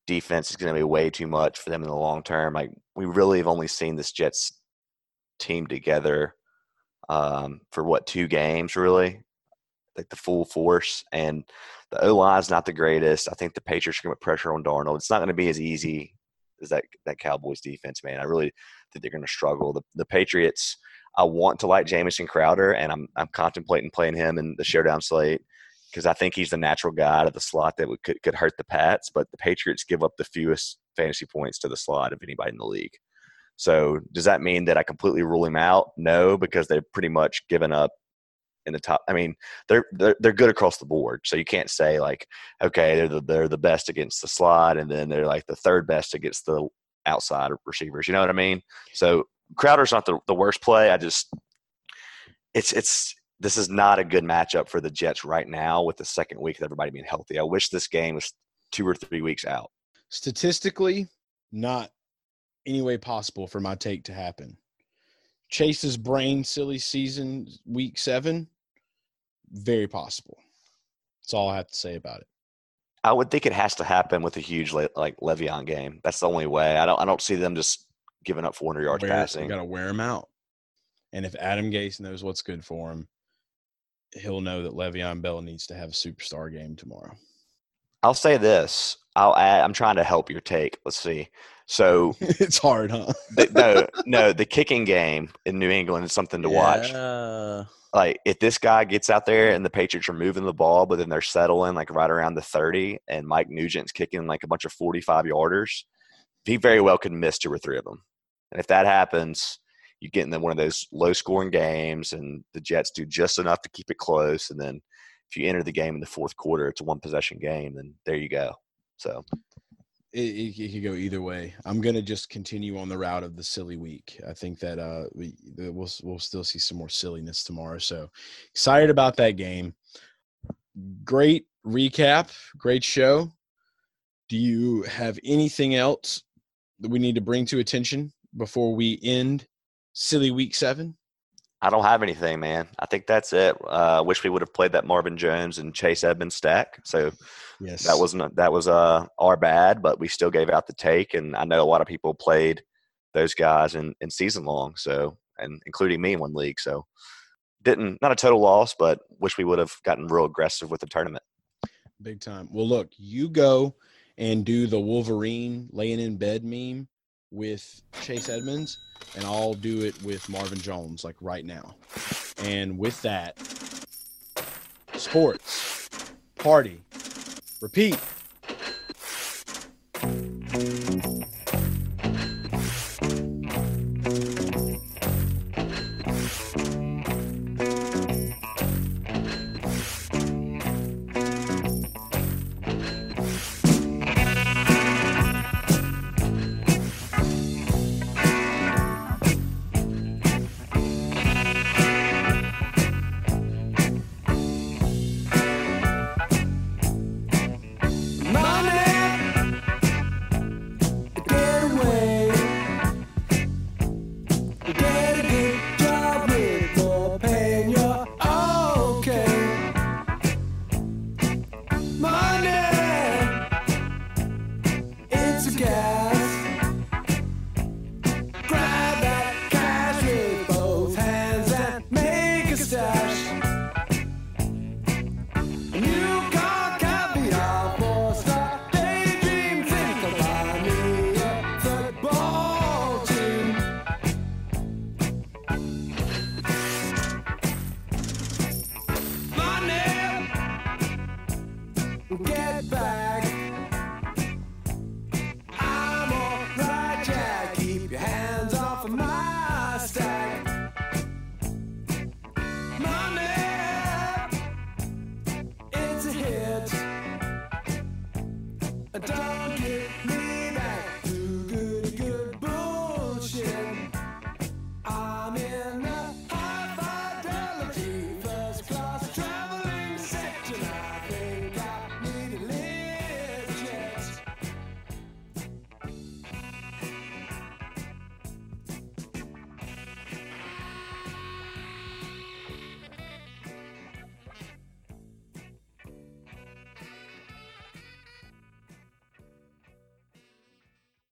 defense is going to be way too much for them in the long term. Like we really have only seen this Jets team together um, for what two games really, like the full force. And the O is not the greatest. I think the Patriots are going to put pressure on Darnold. It's not going to be as easy as that that Cowboys defense, man. I really think they're going to struggle. The the Patriots. I want to like Jamison Crowder, and I'm I'm contemplating playing him in the showdown slate because I think he's the natural guy to the slot that would, could could hurt the Pats. But the Patriots give up the fewest fantasy points to the slot of anybody in the league. So does that mean that I completely rule him out? No, because they've pretty much given up in the top. I mean, they're they're, they're good across the board. So you can't say like, okay, they're the they're the best against the slot, and then they're like the third best against the outside receivers. You know what I mean? So Crowder's not the, the worst play. I just it's it's this is not a good matchup for the Jets right now with the second week of everybody being healthy. I wish this game was two or three weeks out. Statistically, not any way possible for my take to happen. Chase's brain silly season week seven, very possible. That's all I have to say about it. I would think it has to happen with a huge like Le'Veon game. That's the only way. I don't. I don't see them just giving up 400 yards wear, passing. You got to wear him out. And if Adam Gase knows what's good for him, he'll know that Le'Veon Bell needs to have a superstar game tomorrow. I'll say this. I'll add. I'm trying to help your take. Let's see. So it's hard, huh? the, no, no. The kicking game in New England is something to yeah. watch. Like if this guy gets out there and the Patriots are moving the ball, but then they're settling like right around the 30, and Mike Nugent's kicking like a bunch of 45 yarders, he very well could miss two or three of them. And if that happens, you get into one of those low scoring games, and the Jets do just enough to keep it close, and then if you enter the game in the fourth quarter, it's a one possession game, then there you go. So it, it, it, could go either way. I'm gonna just continue on the route of the silly week. I think that uh we we'll we'll still see some more silliness tomorrow. So excited about that game. Great recap, great show. Do you have anything else that we need to bring to attention before we end silly week seven? I don't have anything, man. I think that's it. Uh, wish we would have played that Marvin Jones and Chase Edmonds stack. So yes, that wasn't that was uh, our bad, but we still gave out the take. And I know a lot of people played those guys in, in season long. So and including me in one league. So didn't not a total loss, but wish we would have gotten real aggressive with the tournament. Big time. Well, look, you go and do the Wolverine laying in bed meme with Chase Edmonds, and I'll do it with Marvin Jones, like right now. And with that, sports, party, repeat.